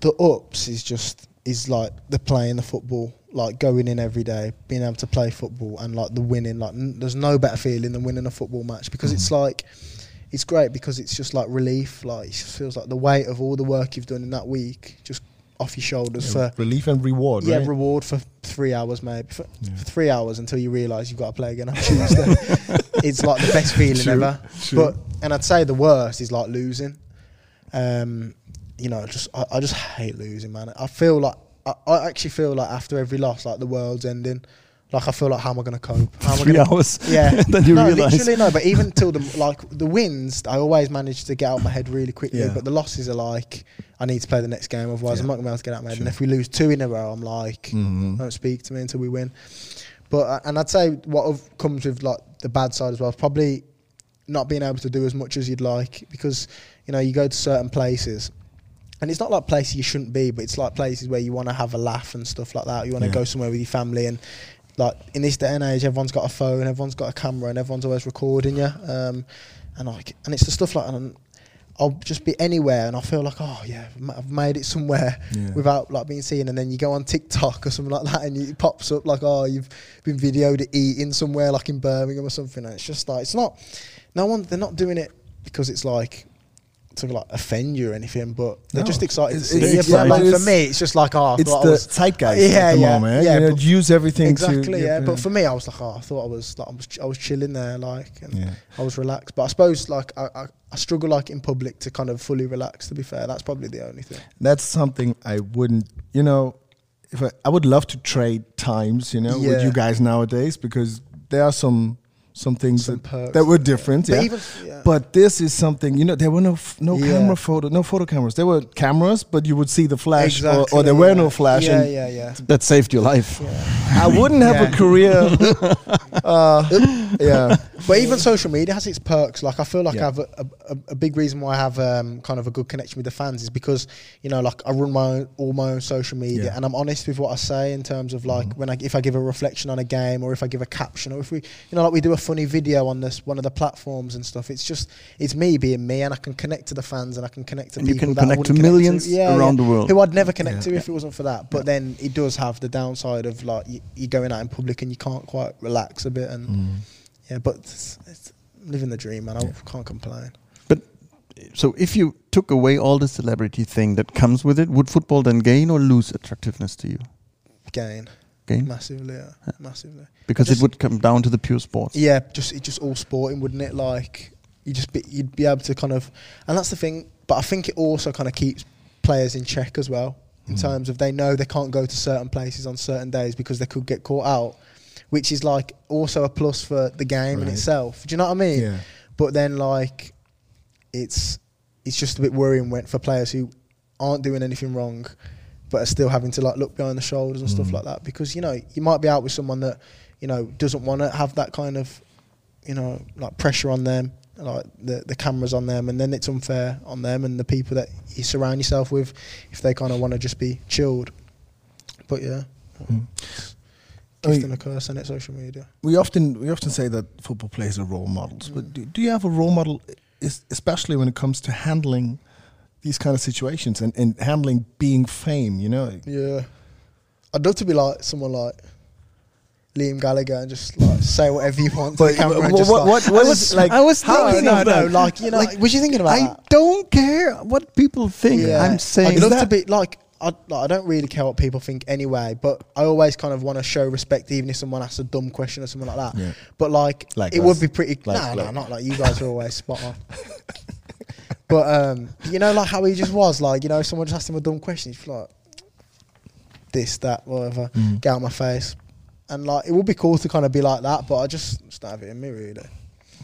the ups is just is like the playing the football, like going in every day, being able to play football, and like the winning. Like n- there's no better feeling than winning a football match because it's like it's great because it's just like relief. Like it just feels like the weight of all the work you've done in that week just off your shoulders for Relief and reward, yeah, right? reward for three hours maybe for, for three hours until you realise you've got to play again on Tuesday. it's like the best feeling True, ever. true. But and I'd say the worst is like losing. Um, you know, just I, I just hate losing, man. I feel like I, I actually feel like after every loss, like the world's ending. Like I feel like how am I going to cope? How am I Three gonna, hours. Yeah. Then you no, realise. literally no. But even till the like the wins, I always manage to get out of my head really quickly. Yeah. But the losses are like I need to play the next game, otherwise I'm not going to be able to get out of my head. And if we lose two in a row, I'm like, Mhm. don't speak to me until we win. But uh, and I'd say what of- comes with like the bad side as well is probably not being able to do as much as you'd like because you know you go to certain places. And it's not like places you shouldn't be, but it's like places where you want to have a laugh and stuff like that. You want to Yeah. go somewhere with your family, and like in this day and age, everyone's got a phone, everyone's got a camera, and everyone's always recording you. Um, and like, and it's the stuff like, and I'll just be anywhere and I feel like, oh yeah, I've made it somewhere Yeah. without like being seen. And then you go on TikTok or something like that, and it pops up like, oh, you've been videoed eating somewhere like in Birmingham or something. And it's just like it's not. No one. They're not doing it because it's like to like offend you or anything, but they're No, just excited it's- to see it's- you. But like for it's- me, it's just like, oh, I it's thought the I was, zeitgeist yeah, at the yeah, moment. Yeah, you know, but- use everything exactly. to yeah, but for me, I was like, oh, I thought I was like I was, I was chilling there, like, and Yeah. I was relaxed. But I suppose like I, I, I struggle like in public to kind of fully relax. To be fair, that's probably the only thing. that's something I wouldn't, you know, if I, I would love to trade times, you know, with Yeah. you guys nowadays because there are some some things Some that, perks, that were different, But yeah. even- yeah. But this is something, you know, there were no no Yeah. camera photo, no photo cameras. There were cameras, but you would see the flash, or, or there were no flash. Yeah, and yeah, yeah. That saved your life. I wouldn't have Yeah. a career. uh, yeah, But even social media has its perks. Like I feel like Yeah. I have a, a, a big reason why I have um, kind of a good connection with the fans is because you know like I run my own, all my own social media Yeah. and I'm honest with what I say in terms of like when I if I give a reflection on a game or if I give a caption or if we you know like we do a funny video on this one of the platforms and stuff. It's just it's me being me and I can connect to the fans and I can connect to And you can connect to millions Yeah, around the world. who I'd never connect to if it wasn't for that. But then it does have the downside of like you, you're going out in public and you can't quite relax a bit and. Mm. Yeah, but it's, it's living the dream, man. I can't complain. But so if you took away all the celebrity thing that comes with it, would football then gain or lose attractiveness to you? Gain Gain? massively, yeah, massively. Because Just- it would come down to the pure sport. Yeah, just it just all sporting, wouldn't it? Like you just be, you'd be able to kind of, and that's the thing. But I think it also kind of keeps players in check as well, in mm. terms of they know they can't go to certain places on certain days because they could get caught out, which is like also a plus for the game in itself. Do you know what I mean? Yeah. But then like, it's it's just a bit worrying when for players who aren't doing anything wrong, but are still having to like look behind the shoulders and stuff mm. like that because you know you might be out with someone that you know doesn't want to have that kind of you know like pressure on them like the the cameras on them and then it's unfair on them and the people that you surround yourself with if they kind of want to just be chilled but yeah I gift mean- and a curse and it social media we often we often say that football players are role models, but mm. do, do you have a role model, es- especially when it comes to handling these kind of situations and, and handling being fame? You know, yeah I'd love to be like someone like Liam Gallagher and just like say whatever you want to But the camera what- just, what- like, what- what I was like, I was how- thinking no, of no, like you know, Like, was you thinking about I that? don't care what people think. Yeah. I'm saying I'd love that- to be like I, like I don't really care what people think anyway, but I always kind of want to show respect, even if someone asks a dumb question or something like that. Yeah. But like, Like it us. would be pretty. Like- no, like- not like you guys are always spot on. but um, you know, like how he just was, like you know, if someone just asked him a dumb question, he's like, this, that, whatever, Mm. get out my face, and like it would be cool to kind of be like that, but I just, just don't have it in me really.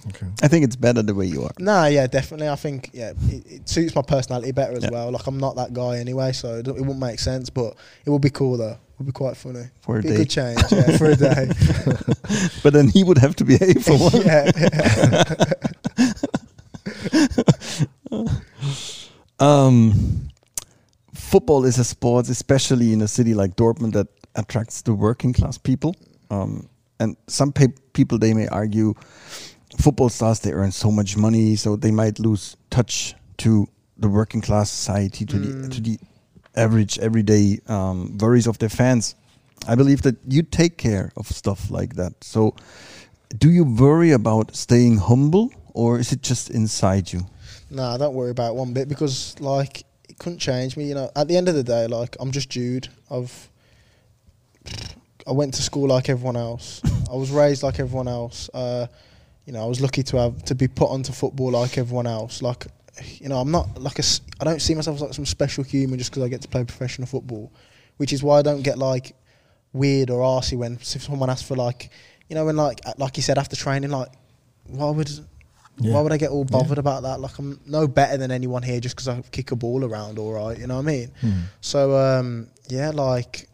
Okay. I think it's better the way you are. Nah, yeah, definitely. I think yeah, it, it suits my personality better as Yeah. well. Like I'm not that guy anyway, so it, it wouldn't make sense. But it would be cool though. It would be quite funny. For a be day. a good change yeah, for a day. But then he would have to behave for one. yeah, Um, football is a sport, especially in a city like Dortmund, that attracts the working class people. Um, and some pe- people they may argue, football stars they earn so much money, so they might lose touch to the working class society, to the to the average everyday um, worries of their fans. I believe that you take care of stuff like that. So, do you worry about staying humble, or is it just inside you? nah, don't worry about one bit because like it couldn't change me. You know, at the end of the day, like I'm just Jude. I've I went to school like everyone else. I was raised like everyone else. Uh, you know, I was lucky to have to be put onto football like everyone else. Like, you know, I'm not like a. I don't see myself as like some special human just because I get to play professional football, which is why I don't get like weird or arsey when if someone asks for like, you know, when like like you said after training, like, why would Yeah. why would I get all bothered about that? Like, I'm no better than anyone here just because I kick a ball around, all right. You know what I mean? So um, yeah, like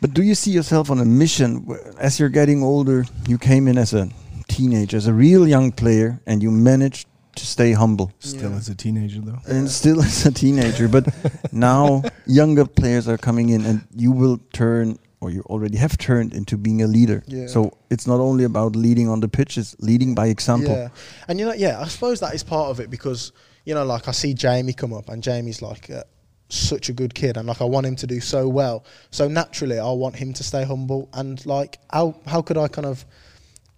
But do you see yourself on a mission as you're getting older? You came in as a teenager, as a real young player, and you managed to stay humble. Still as a teenager though. And still as a teenager, but now younger players are coming in, and you will turn, or you already have turned into being a leader. Yeah. So it's not only about leading on the pitch; it's leading by example. Yeah, and you know, yeah, I suppose that is part of it because you know, like I see Jamie come up, and Jamie's like uh, such a good kid, and like I want him to do so well. So naturally, I want him to stay humble, and like how how could I kind of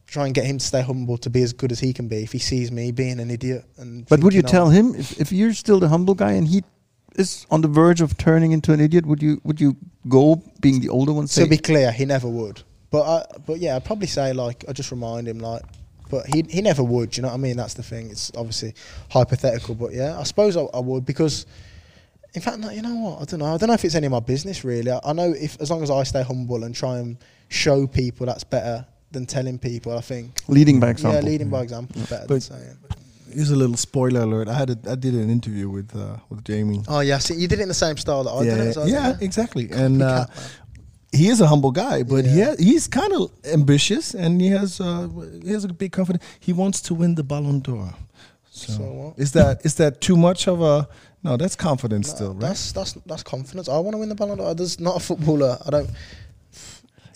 try and get him to stay humble to be as good as he can be if he sees me being an idiot and But would you tell him if, if you're still the humble guy and he is on the verge of turning into an idiot? Would you would you go being the older one? Say, to be clear, he never would. But I, but yeah, I'd probably say like I just remind him like, but he he never would. You know what I mean? That's the thing. It's obviously hypothetical, but yeah, I suppose I, I would because. In fact, no, you know what? I don't know. I don't know if it's any of my business really. I, I know if as long as I stay humble and try and show people that's better than telling people. I think Leading by example. Yeah, leading by example is better than But saying. here's a little spoiler alert. I had a, I did an interview with uh, with Jamie. Oh yeah, see, you did it in the same style that I did yeah, it. as well, yeah, didn't exactly. And uh, he is a humble guy, but he ha- he's kind of ambitious, and he has uh, he has a big confidence. He wants to win the Ballon d'Or. So, So what? is that is that too much of a no? That's confidence still, right? That's that's that's confidence. I want to win the Ballon d'Or. There's not a footballer. I don't.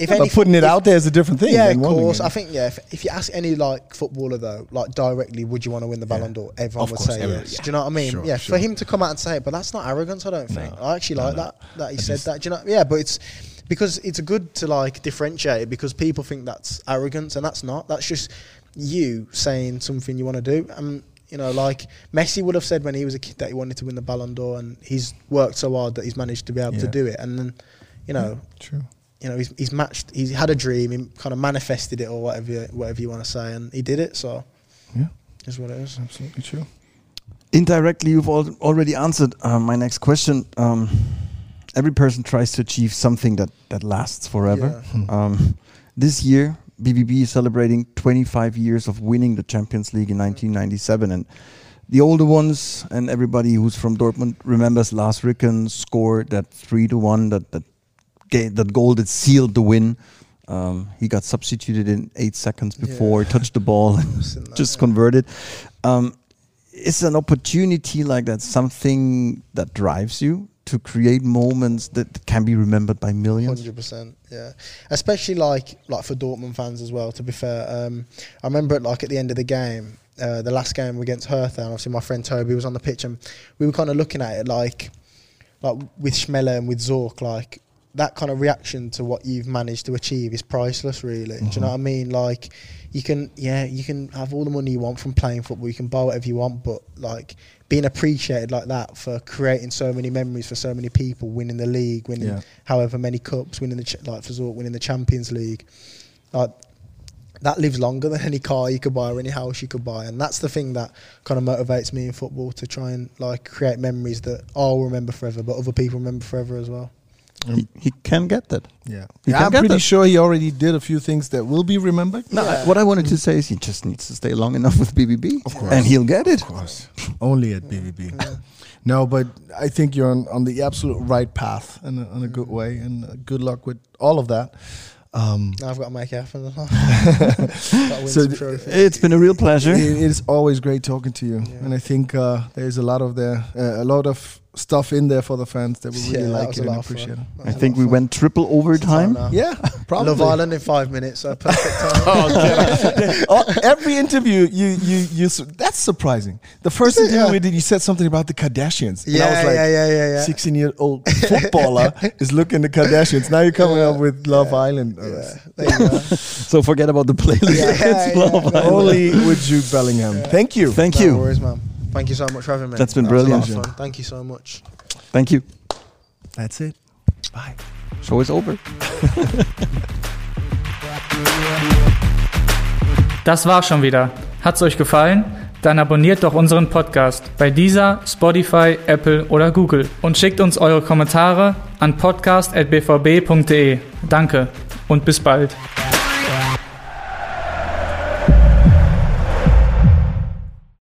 If Yeah, but putting it out there is a different thing Yeah, of course. I think yeah. If, if you ask any like footballer though, like directly, would you want to win the Ballon d'Or? Everyone Of would course, say yes. yeah. Do you know what I mean? Sure, yeah. sure. For him to come out and say it, but that's not arrogance. I don't think. I actually like no. that that he I said that. Do you know? Yeah, but it's because it's good to like differentiate it because people think that's arrogance and that's not. That's just you saying something you want to do. And you know, like Messi would have said when he was a kid that he wanted to win the Ballon d'Or, and he's worked so hard that he's managed to be able to do it. And then, you know, True. You know, he's, he's matched, he's had a dream, he kind of manifested it or whatever, you, whatever you want to say, and he did it. So, Yeah. is what it is. Absolutely true. indirectly, you've al- already answered uh, my next question. Um, every person tries to achieve something that, that lasts forever. Um, this year, BVB is celebrating 25 years of winning the Champions League in 1997. And the older ones and everybody who's from Dortmund remembers Lars Ricken scored that 3 to 1, that, that, ga- that goal that sealed the win. Um, he got substituted in eight seconds before, he touched the ball, and just converted. Um, is an opportunity like that something that drives you to create moments that can be remembered by millions? Hundred percent, yeah. Especially like like for Dortmund fans as well. To be fair, um, I remember it like at the end of the game, uh, the last game against Hertha, and obviously my friend Toby was on the pitch, and we were kind of looking at it like like with Schmelzer and with Zorc, like that kind of reaction to what you've managed to achieve is priceless, really. Do you know mm-hmm. what I mean? Like, you can, yeah, you can have all the money you want from playing football, you can buy whatever you want, but like being appreciated like that for creating so many memories for so many people, winning the league, winning Yeah. however many cups, winning the ch- like for Zorc, winning the Champions League, like that lives longer than any car you could buy or any house you could buy, and that's the thing that kind of motivates me in football to try and like create memories that I'll remember forever, but other people remember forever as well. He, he can get that. Yeah. Yeah, I'm pretty that. sure he already did a few things that will be remembered. No, I- what I wanted to say is he just needs to stay long enough with BVB, Of course. and he'll get it. Of course. Only at BVB. No, but I think you're on, on the absolute right path and in a good way. And uh, good luck with all of that. Um, I've got to make it happen. Gotta win So some th- trophies. It's been a real pleasure. It is always great talking to you, and I think uh, there's a lot of there, uh, a lot of stuff in there for the fans that we really Yeah, like it a and lot of fun. appreciate it. I think we fun. went triple overtime. Yeah, probably. Love Island in five minutes, so perfect time. Oh, oh, every interview, you you you. s- That's surprising. The first it? interview Yeah. we did, you said something about the Kardashians. And I Yeah, was like, yeah, yeah, yeah, yeah. 16 year old footballer is looking the Kardashians. Now you're coming up with Love Island. Oh, There you go. So forget about the playlist. Yeah, It's yeah, Love yeah. Island. Only with Jude Bellingham. Thank you. Thank no you. worries, man. Thank you so much for having me. That's been That was a lot brilliant. of fun. Thank you so much. Thank you. That's it. Bye. Show is over. Das war schon wieder. Hat's euch gefallen? Dann abonniert doch unseren Podcast bei dieser, Spotify, Apple oder Google und schickt uns eure Kommentare an podcast@bvb.de. Danke und bis bald.